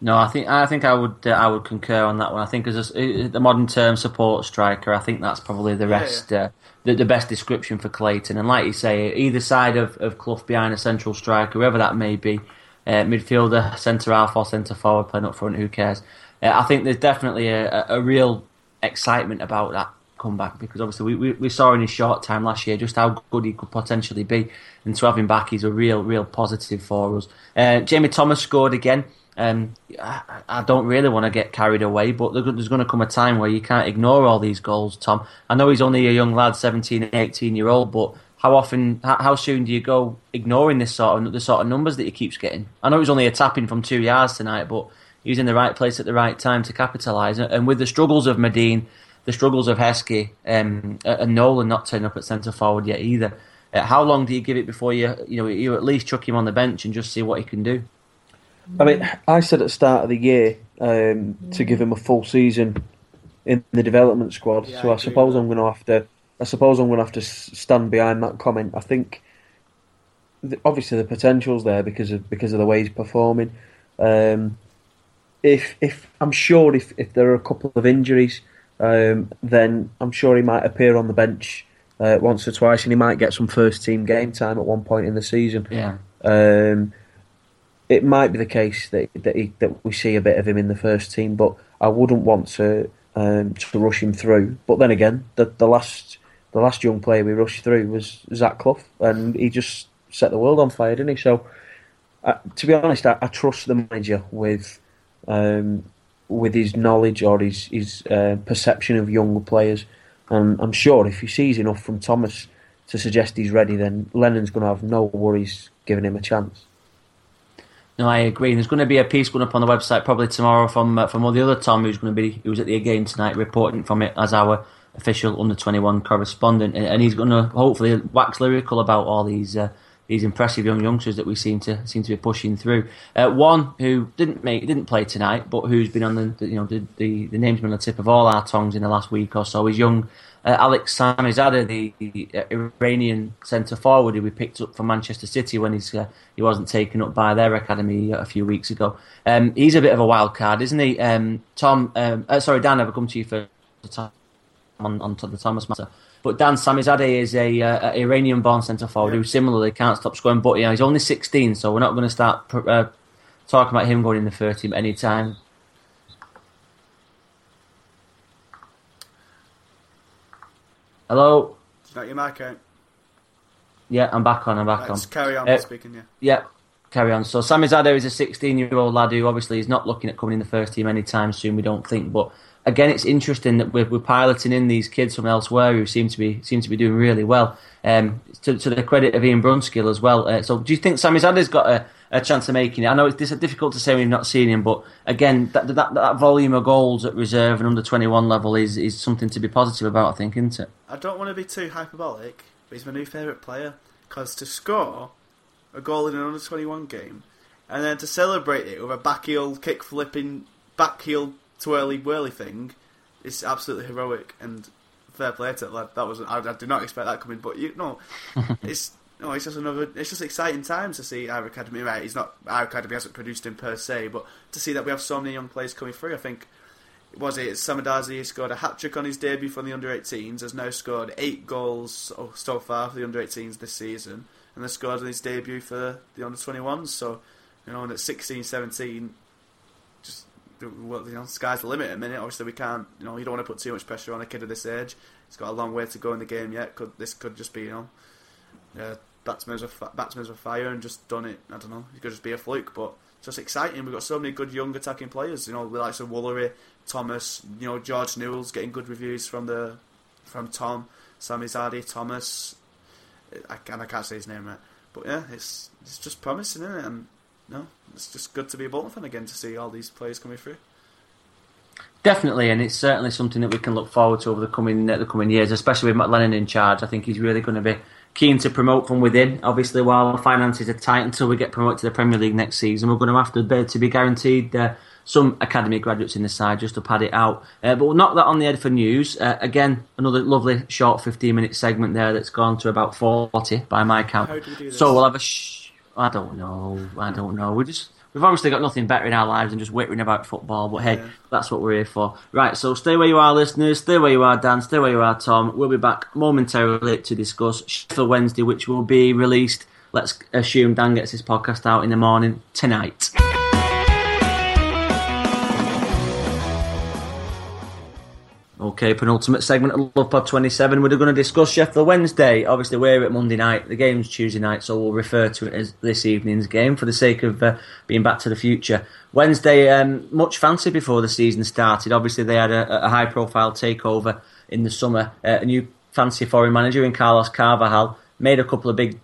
[SPEAKER 1] No, I think I think I would uh, I would concur on that one. I think as a, the modern term support striker, I think that's probably the rest yeah, yeah. Uh, the, the best description for Clayton. And like you say, either side of, of Clough behind a central striker, whoever that may be, uh, midfielder, centre half or centre forward playing up front, who cares? Uh, I think there's definitely a, a, real excitement about that comeback because obviously we, we, we, saw in his short time last year just how good he could potentially be, and to have him back he's a real real positive for us. Uh, Jamie Thomas scored again. Um, I, I, don't really want to get carried away, but there's going to come a time where you can't ignore all these goals, Tom. I know he's only a young lad, 17, 18 year old, but how often, how, soon do you go ignoring this sort of the sort of numbers that he keeps getting? I know it was only a tapping from two yards tonight, but he was in the right place at the right time to capitalise. And with the struggles of Madine, the struggles of Heskey, um, and Nolan not turning up at centre forward yet either. Uh, how long do you give it before you, you know, you at least chuck him on the bench and just see what he can do?
[SPEAKER 3] I mean, I said at the start of the year um, to give him a full season in the development squad. Yeah, so I, I suppose I'm going to have to. I suppose I'm going to have to stand behind that comment. I think, obviously, the potential's there because of because of the way he's performing. Um, if if I'm sure if, if there are a couple of injuries, um, then I'm sure he might appear on the bench uh, once or twice, and he might get some first team game time at one point in the season.
[SPEAKER 1] Yeah.
[SPEAKER 3] Um, it might be the case that that, he, that we see a bit of him in the first team, but I wouldn't want to um, to rush him through. But then again, the the last the last young player we rushed through was Zach Clough, and he just set the world on fire, didn't he? So, uh, to be honest, I, I, trust the manager with um, with his knowledge or his his uh, perception of young players, and I'm sure if he sees enough from Thomas to suggest he's ready, then Lennon's going to have no worries giving him a chance.
[SPEAKER 1] No, I agree. And There's going to be a piece going up on the website probably tomorrow from uh, from all the other Tom who's going to be who's at the game tonight reporting from it as our official under 21 correspondent, and, and he's going to hopefully wax lyrical about all these uh, these impressive young youngsters that we seem to seem to be pushing through. Uh, one who didn't make didn't play tonight, but who's been on the, the you know the, the, the name's been on the tip of all our tongues in the last week or so is young uh, Alex Samizadeh, the, the uh, Iranian centre forward who we picked up from Manchester City when he's uh, he wasn't taken up by their academy a few weeks ago. Um, he's a bit of a wild card, isn't he? Um, Tom, um, uh, sorry, Dan, I've come to you for on on the Thomas matter. But Dan Samizadeh is a, uh, Iranian-born centre forward yeah. who similarly can't stop scoring. But know, he's only 16, so we're not going to start uh, talking about him going in the 30 at any time. Hello.
[SPEAKER 2] Is that your mic out?
[SPEAKER 1] Yeah, I'm back on. I'm back
[SPEAKER 2] Let's
[SPEAKER 1] on.
[SPEAKER 2] Carry on uh, speaking. Yeah.
[SPEAKER 1] Yeah. Carry on. So Samizadeh is a 16 year old lad who obviously is not looking at coming in the first team anytime soon. We don't think, but again, it's interesting that we're, we're, piloting in these kids from elsewhere who seem to be seem to be doing really well. Um, to, to, the credit of Ian Brunskill as well. Uh, so, do you think Samizadeh's got a, a, chance of making it? I know it's, it's difficult to say when you've not seen him, but again, that, that, that volume of goals at reserve and under twenty one level is, is something to be positive about. I think, isn't it?
[SPEAKER 2] I don't want to be too hyperbolic, but he's my new favourite player because to score a goal in an under twenty one game and then to celebrate it with a back heel kick flipping back heel twirly whirly thing is absolutely heroic and fair play to it, lad. That was I, I did not expect that coming, but you know, it's no, it's just another. It's just exciting times to see our academy. Right, he's not our academy hasn't produced him per se, but to see that we have so many young players coming through, I think. Was it Samizadeh scored a hat trick on his debut from the under 18s? Has now scored eight goals so far for the under 18s this season, and has scored on his debut for the under 21s. So, you know, and at 16, 17, well, you know, sky's the limit at a minute. Obviously, we can't, you know, you don't want to put too much pressure on a kid of this age. He's got a long way to go in the game yet. Could this could just be, you know, uh, batsmen with fire and just done it. I don't know. It could just be a fluke, but it's just exciting. We've got so many good young attacking players. You know, the likes of Woolery, Thomas. You know, George Newell's getting good reviews from the from Tom, Samizadeh, Thomas. I, and I can't say his name right, but yeah, it's it's just promising, isn't it? And no, it's just good to be a Bolton fan again to see all these players coming through.
[SPEAKER 1] Definitely, and it's certainly something that we can look forward to over the coming uh, the coming years, especially with Matt Lennon in charge. I think he's really going to be keen to promote from within. Obviously, while finances are tight until we get promoted to the Premier League next season, we're going to have to be, to be guaranteed uh, some academy graduates in the side just to pad it out. Uh, but we'll knock that on the head for news. Uh, again, another lovely short 15 minute segment there that's gone to about 40 by my count. So we'll have a. Sh- I don't know. I don't know. We just we've obviously got nothing better in our lives than just whittering about football. But hey, yeah. that's what we're here for. Right. So stay where you are, listeners. Stay where you are, Dan. Stay where you are, Tom. We'll be back momentarily to discuss Sheffield Wednesday, which will be released. Let's assume Dan gets his podcast out in the morning tonight. Okay, penultimate segment of Love Pod 27. We're going to discuss Sheffield Wednesday. Obviously, we're at Monday night. The game's Tuesday night, so we'll refer to it as this evening's game for the sake of uh, being back to the future. Wednesday, um, much fancy before the season started. Obviously, they had a, a high profile takeover in the summer. Uh, a new fancy foreign manager in Carlos Carvalhal made a couple of big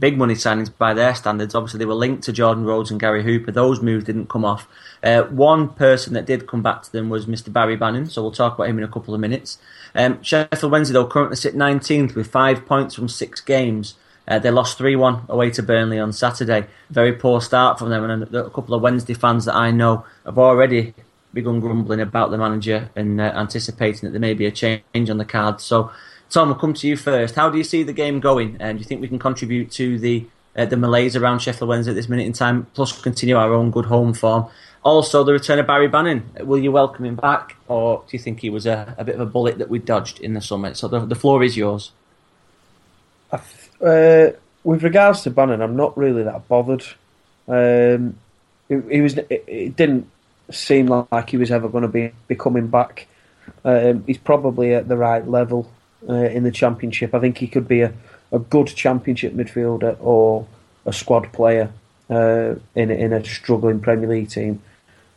[SPEAKER 1] big money signings by their standards. Obviously, they were linked to Jordan Rhodes and Gary Hooper. Those moves didn't come off. Uh, one person that did come back to them was Mr. Barry Bannan, so we'll talk about him in a couple of minutes. Um, Sheffield Wednesday, though, currently sit 19th with five points from six games. Uh, they lost 3 1 away to Burnley on Saturday. Very poor start from them, and a, couple of Wednesday fans that I know have already begun grumbling about the manager and uh, anticipating that there may be a change on the card. So, Tom, I'll come to you first. How do you see the game going? And do you think we can contribute to the uh, the malaise around Sheffield Wednesday at this minute in time, plus continue our own good home form? Also, the return of Barry Bannan. Will you welcome him back, or do you think he was a, a bit of a bullet that we dodged in the summer? So the, the floor is yours.
[SPEAKER 3] Uh, with regards to Bannan, I'm not really that bothered. Um, it, was. It, it, didn't seem like he was ever going to be, be coming back. Um, he's probably at the right level uh, in the championship. I think he could be a, a good championship midfielder or a squad player uh, in in a struggling Premier League team.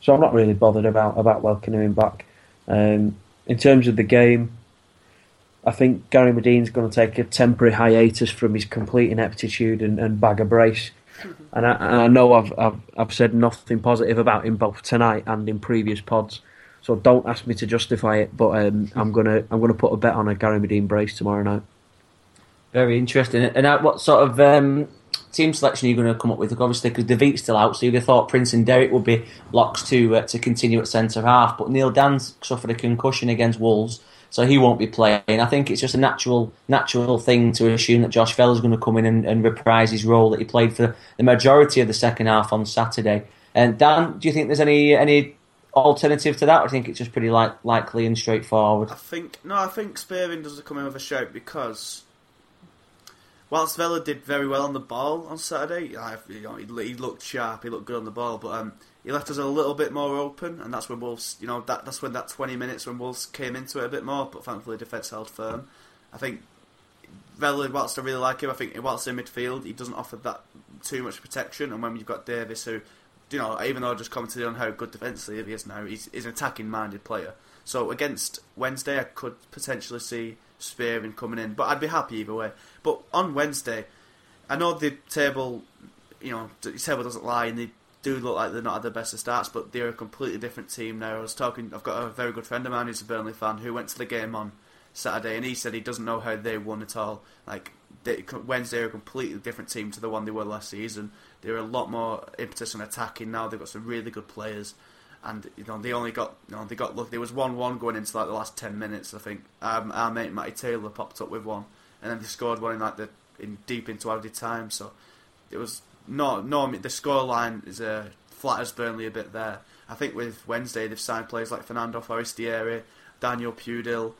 [SPEAKER 3] So I'm not really bothered about about welcoming him back. Um, in terms of the game, I think Gary Madine's going to take a temporary hiatus from his complete ineptitude and, and bag of brace. And I, and I know I've, I've, I've said nothing positive about him both tonight and in previous pods, so don't ask me to justify it. But um, I'm gonna I'm gonna put a bet on a Gary Madine brace tomorrow night.
[SPEAKER 1] Very interesting. And what sort of um, team selection are you going to come up with? Obviously, because David's still out, so you'd have thought Prince and Derik would be locks to uh, to continue at centre half. But Neil Danns suffered a concussion against Wolves, so he won't be playing. I think it's just a natural natural thing to assume that Josh Vela's going to come in and, and reprise his role that he played for the majority of the second half on Saturday. And Dan, do you think there's any any alternative to that? I think it's just pretty like, likely and straightforward.
[SPEAKER 2] I think no, I think Spearing doesn't come in with a shout because whilst Vela did very well on the ball on Saturday, you know, he, looked sharp, he looked good on the ball, but um, he left us a little bit more open, and that's when Wolves, you know, that that's when that 20 minutes when Wolves came into it a bit more, but thankfully defence held firm. I think Vela, whilst I really like him, I think whilst in midfield, he doesn't offer that too much protection, and when you've got Davies, who, you know, even though I just commented on how good defensively he is now, he's, he's an attacking-minded player. So against Wednesday, I could potentially see Spearing coming in, but I'd be happy either way. But on Wednesday, I know the table, you know, the table doesn't lie, and they do look like they're not at the best of starts, but they're a completely different team now. I was talking, I've got a very good friend of mine who's a Burnley fan who went to the game on Saturday, and he said he doesn't know how they won at all. Like Wednesday are a completely different team to the one they were last season. They're a lot more impetus on attacking now. They've got some really good players. And you know they only got you know they got look there was one one going into like the last ten minutes I think. Um, our mate Matty Taylor popped up with one. And then they scored one in like the in deep into added time. So it was no no the score line is a uh, flatters Burnley a bit there. I think with Wednesday they've signed players like Fernando Forestieri Daniel Pudil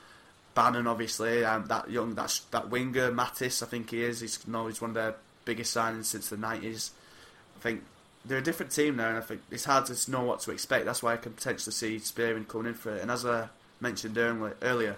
[SPEAKER 2] Bannan obviously um, that young that that winger Matias I think he is he's he's one of their biggest signings since the 90s I think they're a different team now, and I think it's hard to know what to expect. That's why I can potentially see Spearing coming in for it. And as I mentioned earlier,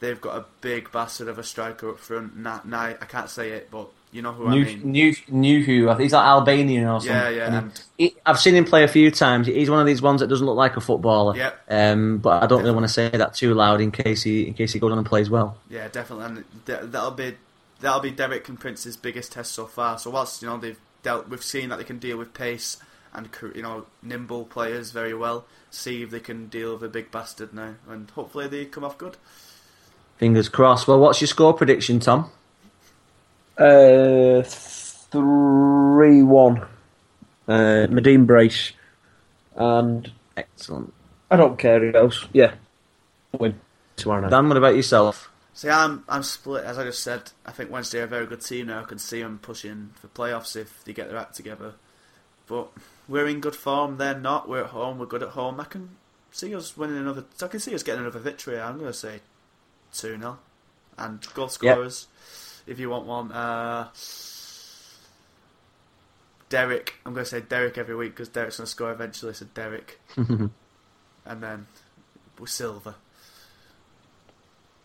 [SPEAKER 2] they've got a big bastard of a striker up front. Nah I can't say it, but you know who
[SPEAKER 1] new,
[SPEAKER 2] I mean.
[SPEAKER 1] New, new who? He's like Albanian or something.
[SPEAKER 2] Yeah, yeah. And
[SPEAKER 1] he, I've seen him play a few times. He's one of these ones that doesn't look like a footballer.
[SPEAKER 2] Yeah.
[SPEAKER 1] Um, but I don't really want to say that too loud in case he in case he goes on and plays well.
[SPEAKER 2] Yeah, definitely. And that'll be that'll be Derik and Prince's biggest test so far. So whilst you know they've dealt, we've seen that they can deal with pace and you know nimble players very well. See if they can deal with a big bastard now, and hopefully they come off good.
[SPEAKER 1] Fingers crossed. Well, what's your score prediction, Tom?
[SPEAKER 3] Uh, three one. Uh, Madine Brace, and
[SPEAKER 1] excellent.
[SPEAKER 3] I don't care who else. Yeah, win tomorrow night.
[SPEAKER 1] Dan, what about yourself?
[SPEAKER 2] See, I'm I'm split. As I just said, I think Wednesday are a very good team now. I can see them pushing for playoffs if they get their act together. But we're in good form. They're not. We're at home. We're good at home. I can see us winning another. I can see us getting another victory. I'm going to say two 0 and goal scorers. Yep. If you want one, uh, Derik. I'm going to say Derik every week because Derik's going to score eventually. So Derik, and then Silva.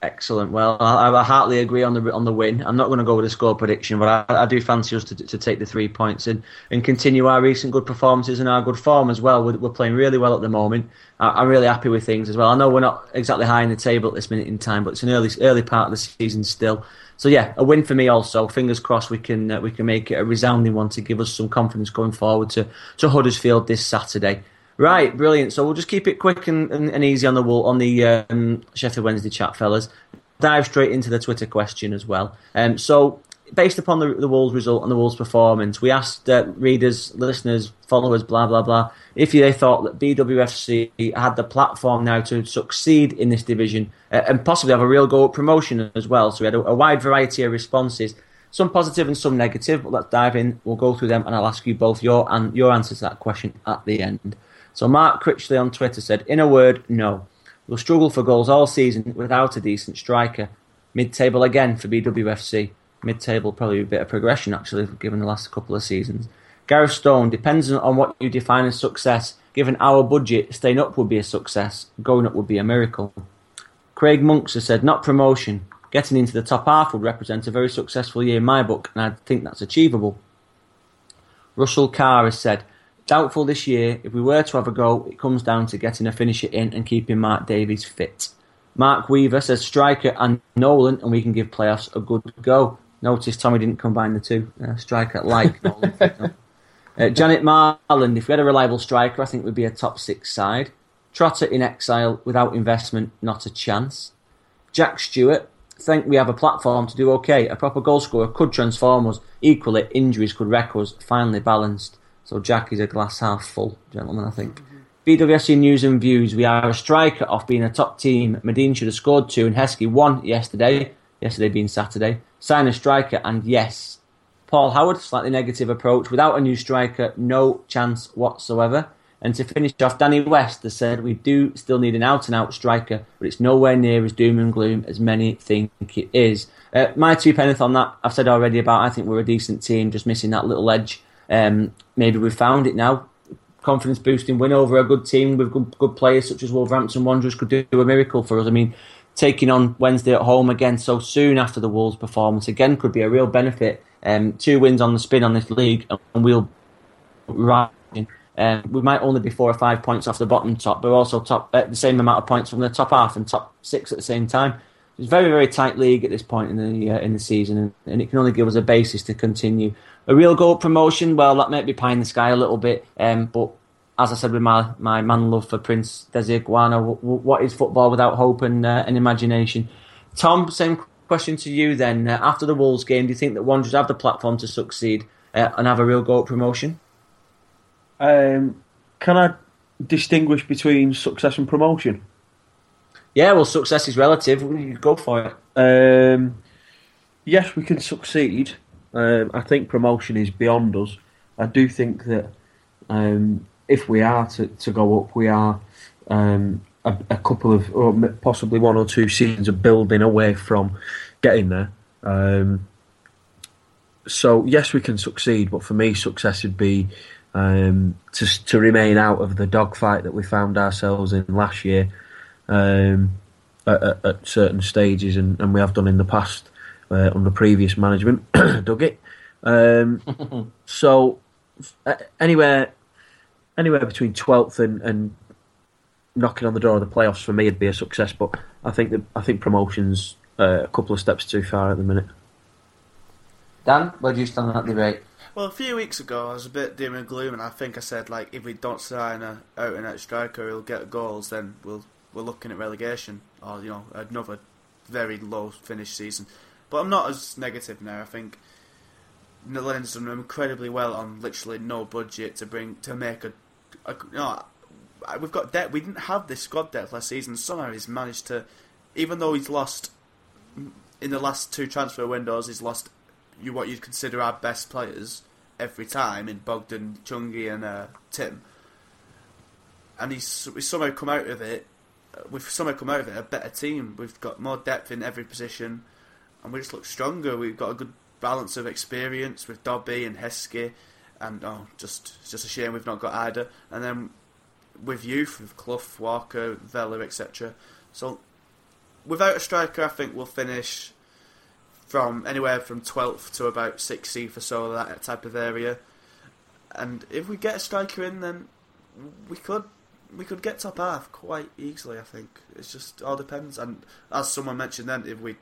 [SPEAKER 1] Excellent. Well, I, I, heartily agree on the on the win. I'm not going to go with a score prediction, but I, I do fancy us to, to take the three points and, and continue our recent good performances and our good form as well. We're, we're playing really well at the moment. I, am really happy with things as well. I know we're not exactly high in the table at this minute in time, but it's an early early part of the season still. So yeah, a win for me also. Fingers crossed we can uh, we can make it a resounding one to give us some confidence going forward to to Huddersfield this Saturday. Right, brilliant. So we'll just keep it quick and, and, and easy on the wall on the um, Sheffield Wednesday chat, fellas. Dive straight into the Twitter question as well. Um, so, based upon the, the Wolves result and the Wolves performance, we asked uh, readers, listeners, followers, blah blah blah, if they thought that BWFC had the platform now to succeed in this division uh, and possibly have a real go at promotion as well. So we had a, a wide variety of responses some positive and some negative. But let's dive in. We'll go through them, and I'll ask you both your and your answer to that question at the end. So Mark Critchley on Twitter said, in a word, no. We'll struggle for goals all season without a decent striker. Mid-table again for BWFC. Mid-table probably a bit of progression actually, given the last couple of seasons. Gareth Stone, depends on what you define as success. Given our budget, staying up would be a success. Going up would be a miracle. Craig Monks has said, not promotion. Getting into the top half would represent a very successful year in my book, and I think that's achievable. Russell Carr has said, Doubtful this year. If we were to have a go, it comes down to getting a finisher in and keeping Mark Davies fit. Mark Weaver says striker and Nolan, and we can give playoffs a good go. Notice Tommy didn't combine the two. Uh, striker like Nolan. uh, Janet Marland, if we had a reliable striker, I think we'd be a top six side. Trotter in exile without investment, not a chance. Jack Stewart think we have a platform to do okay. A proper goal scorer could transform us. Equally, injuries could wreck us. Finally balanced. So Jack is a glass half full, gentlemen, I think. BWSC news and views. We are a striker off being a top team. Madine should have scored two and Heskey won yesterday. Yesterday being Saturday. Sign a striker and yes. Paul Howard, slightly negative approach. Without a new striker, no chance whatsoever. And to finish off, Danny West has said we do still need an out and out striker, but it's nowhere near as doom and gloom as many think it is. Uh, my two penneth on that, I've said already about I think we're a decent team, just missing that little edge. Um, maybe we've found it now. Confidence boosting win over a good team with good, good players such as Wolverhampton Wanderers could do a miracle for us. I mean, taking on Wednesday at home again so soon after the Wolves performance again could be a real benefit. Um, two wins on the spin on this league, and we'll rising. Um, we might only be four or five points off the bottom top, but also top at the same amount of points from the top half and top six at the same time. It's a very, very tight league at this point in the uh, in the season, and, and, it can only give us a basis to continue. A real goal promotion, well, that might be pie in the sky a little bit, um, but as I said with my, my man love for Prince Desir Gouano, what is football without hope and, uh, and imagination? Tom, same question to you then. Uh, after the Wolves game, do you think that Wanderers have the platform to succeed uh, and have a real goal promotion?
[SPEAKER 3] Um, can I distinguish between success and promotion?
[SPEAKER 1] Yeah, well, success is relative. Go for it.
[SPEAKER 3] Um, yes, we can succeed. Um, I think promotion is beyond us. I do think that um, if we are to, to go up, we are um, a, a, couple of, or possibly one or two seasons of building away from getting there. Um, so yes, we can succeed, but for me, success would be um, to to remain out of the dogfight that we found ourselves in last year um, at, at, certain stages, and, and, we have done in the past uh, under previous management. Dug it. Um, so uh, anywhere anywhere between twelfth and, and knocking on the door of the playoffs for me would be a success. But I think that I think promotions uh, a couple of steps too far at the minute.
[SPEAKER 1] Dan, where do you stand on that debate?
[SPEAKER 2] Well, a few weeks ago, I was a bit doom and gloom, and I think I said like, if we don't sign a out and out striker, he'll get goals. Then we'll we're looking at relegation, or you know, another very low finish season. But I'm not as negative now. I think Lennon's done incredibly well on literally no budget to bring to make a, a you know, we've got debt. We didn't have this squad depth last season. Somehow he's managed to, even though he's lost in the last two transfer windows, he's lost you what you'd consider our best players every time in Bogdan, Chungi, and uh, Tim. And he's, he's somehow come out of it. We've somehow come out of it a better team. We've got more depth in every position, and we just look stronger. We've got a good balance of experience with Dobbie and Heskey, and oh, just it's just a shame we've not got Eidur. And then with youth, with Clough, Walker, Vela, etc. So without a striker, I think we'll finish from anywhere from 12th to about 16th or so, that type of area. And if we get a striker in, then we could we could get top half quite easily. I think it just all depends. And as someone mentioned, then if we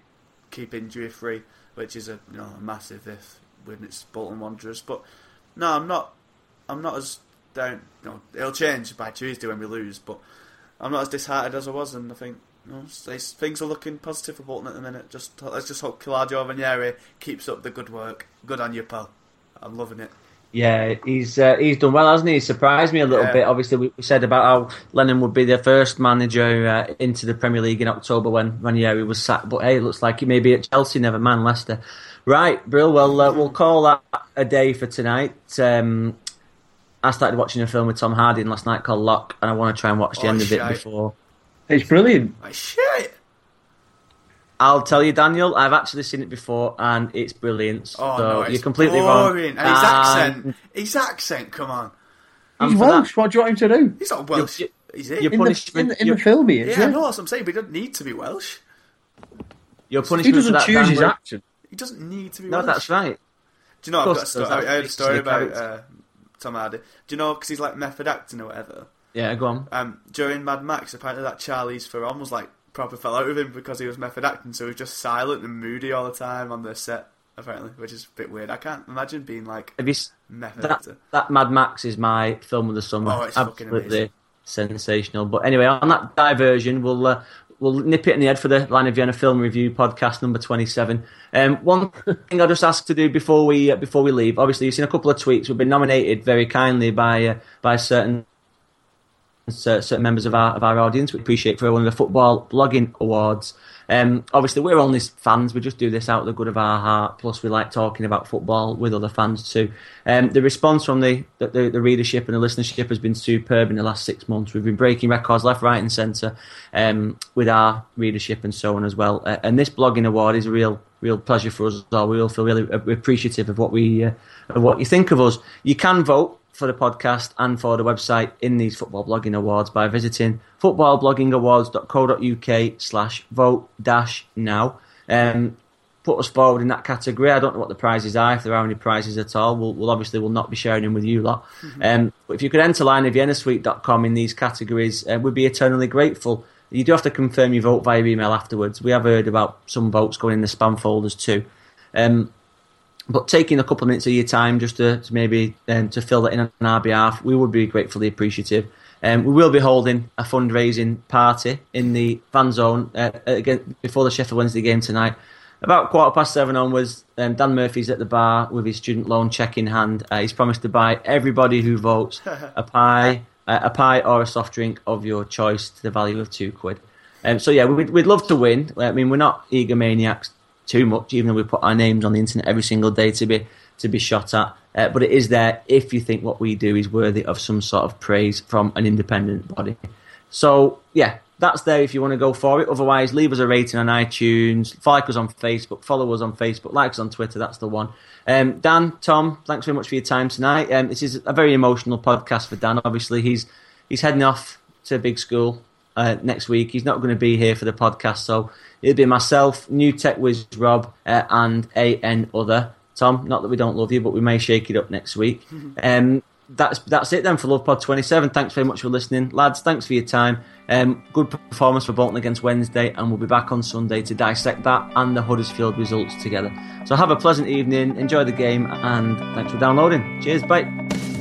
[SPEAKER 2] keep injury free, which is a you know a massive if when it's Bolton Wanderers. But no, I'm not. I'm not as down. You know, it'll change by Tuesday when we lose, but I'm not as disheartened as I was, and I think things are looking positive for Bolton at the minute. Just let's just hope Claudio Ranieri keeps up the good work. Good on you, pal. I'm loving it.
[SPEAKER 1] Yeah, he's uh, he's done well, hasn't he? He surprised me a little yeah. bit. Obviously, we, said about how Lennon would be the first manager uh, into the Premier League in October when Ranieri was sacked. But hey, it looks like he may be at Chelsea. Never mind Leicester. Right, Brill. Well, uh, we'll call that a day for tonight. Um, I started watching a film with Tom Hardy last night called Lock, and I want to try and watch the oh, end of it before
[SPEAKER 3] it's brilliant.
[SPEAKER 2] Oh, shit.
[SPEAKER 1] I'll tell you, Daniel. I've actually seen it before, and it's brilliant. Oh so no, you're completely
[SPEAKER 2] boring. wrong. And his accent, his accent. Come on.
[SPEAKER 3] He's Welsh. That, what do you want him to do?
[SPEAKER 2] He's not Welsh. You're, is
[SPEAKER 3] it? in, the, in, the, in the film, he is.
[SPEAKER 2] Yeah, I know what I'm saying, but he doesn't need to be Welsh.
[SPEAKER 1] Your punishment.
[SPEAKER 3] He doesn't choose his accent.
[SPEAKER 2] He doesn't need to be.
[SPEAKER 1] No,
[SPEAKER 2] Welsh.
[SPEAKER 1] that's right.
[SPEAKER 2] Do you know? I've got a story. I heard a story about uh, Tom Hardy. Do you know? Because he's like method acting or whatever.
[SPEAKER 1] Yeah, go on.
[SPEAKER 2] Um, during Mad Max, apparently that Charlize Theron was like proper fell out with him because he was method acting, so he was just silent and moody all the time on the set. Apparently, which is a bit weird. I can't imagine being like Have you method
[SPEAKER 1] that,
[SPEAKER 2] actor.
[SPEAKER 1] That Mad Max is my film of the summer.
[SPEAKER 2] Oh, it's Absolutely
[SPEAKER 1] sensational. But anyway, on that diversion, we'll uh, we'll nip it in the head for the Lion of Vienna film review podcast number twenty seven. Um, one thing I'll just ask to do before we uh, before we leave. Obviously, you've seen a couple of tweets. We've been nominated very kindly by uh, by certain certain members of our of our audience. We appreciate for one of the football blogging awards. Um, obviously, we're only fans. We just do this out of the good of our heart. Plus, we like talking about football with other fans too. Um, the response from the, the, the readership and the listenership has been superb in the last six months. We've been breaking records left, right, and centre um, with our readership and so on as well. Uh, and this blogging award is a real real pleasure for us all. We all feel really appreciative of what we uh, of what you think of us. You can vote for the podcast and for the website in these football blogging awards by visiting footballbloggingawards.co.uk slash vote dash now. Um, put us forward in that category. I don't know what the prizes are, if there are any prizes at all. We'll, we'll obviously will not be sharing them with you lot. Mm-hmm. Um, but if you could enter lionofviennasuite.com in these categories, uh, we'd be eternally grateful. You do have to confirm your vote via email afterwards. We have heard about some votes going in the spam folders too. Um, but taking a couple of minutes of your time just to, to maybe um, to fill that in on our behalf, we would be gratefully appreciative. Um, we will be holding a fundraising party in the fan zone uh, again before the Sheffield Wednesday game tonight. About quarter past seven onwards, um, Dan Murphy's at the bar with his student loan check in hand. Uh, he's promised to buy everybody who votes a pie, uh, a pie or a soft drink of your choice to the value of two quid. Um, so yeah, we'd, we'd love to win. I mean, we're not egomaniacs too much, even though we put our names on the internet every single day to be to be shot at. Uh, but it is there if you think what we do is worthy of some sort of praise from an independent body. So yeah, that's there if you want to go for it. Otherwise, leave us a rating on iTunes, like us on Facebook, follow us on Facebook, like us on Twitter. That's the one. Um, Dan, Tom, thanks very much for your time tonight. Um, this is a very emotional podcast for Dan. Obviously, he's he's heading off to big school uh, next week. He's not going to be here for the podcast, so It'd be myself, New Tech Wiz Rob, uh, and AN Other. Tom, not that we don't love you, but we may shake it up next week. Um, that's that's it then for Love Pod 27. Thanks very much for listening. Lads, thanks for your time. Um, good performance for Bolton against Wednesday, and we'll be back on Sunday to dissect that and the Huddersfield results together. So have a pleasant evening, enjoy the game, and thanks for downloading. Cheers, bye.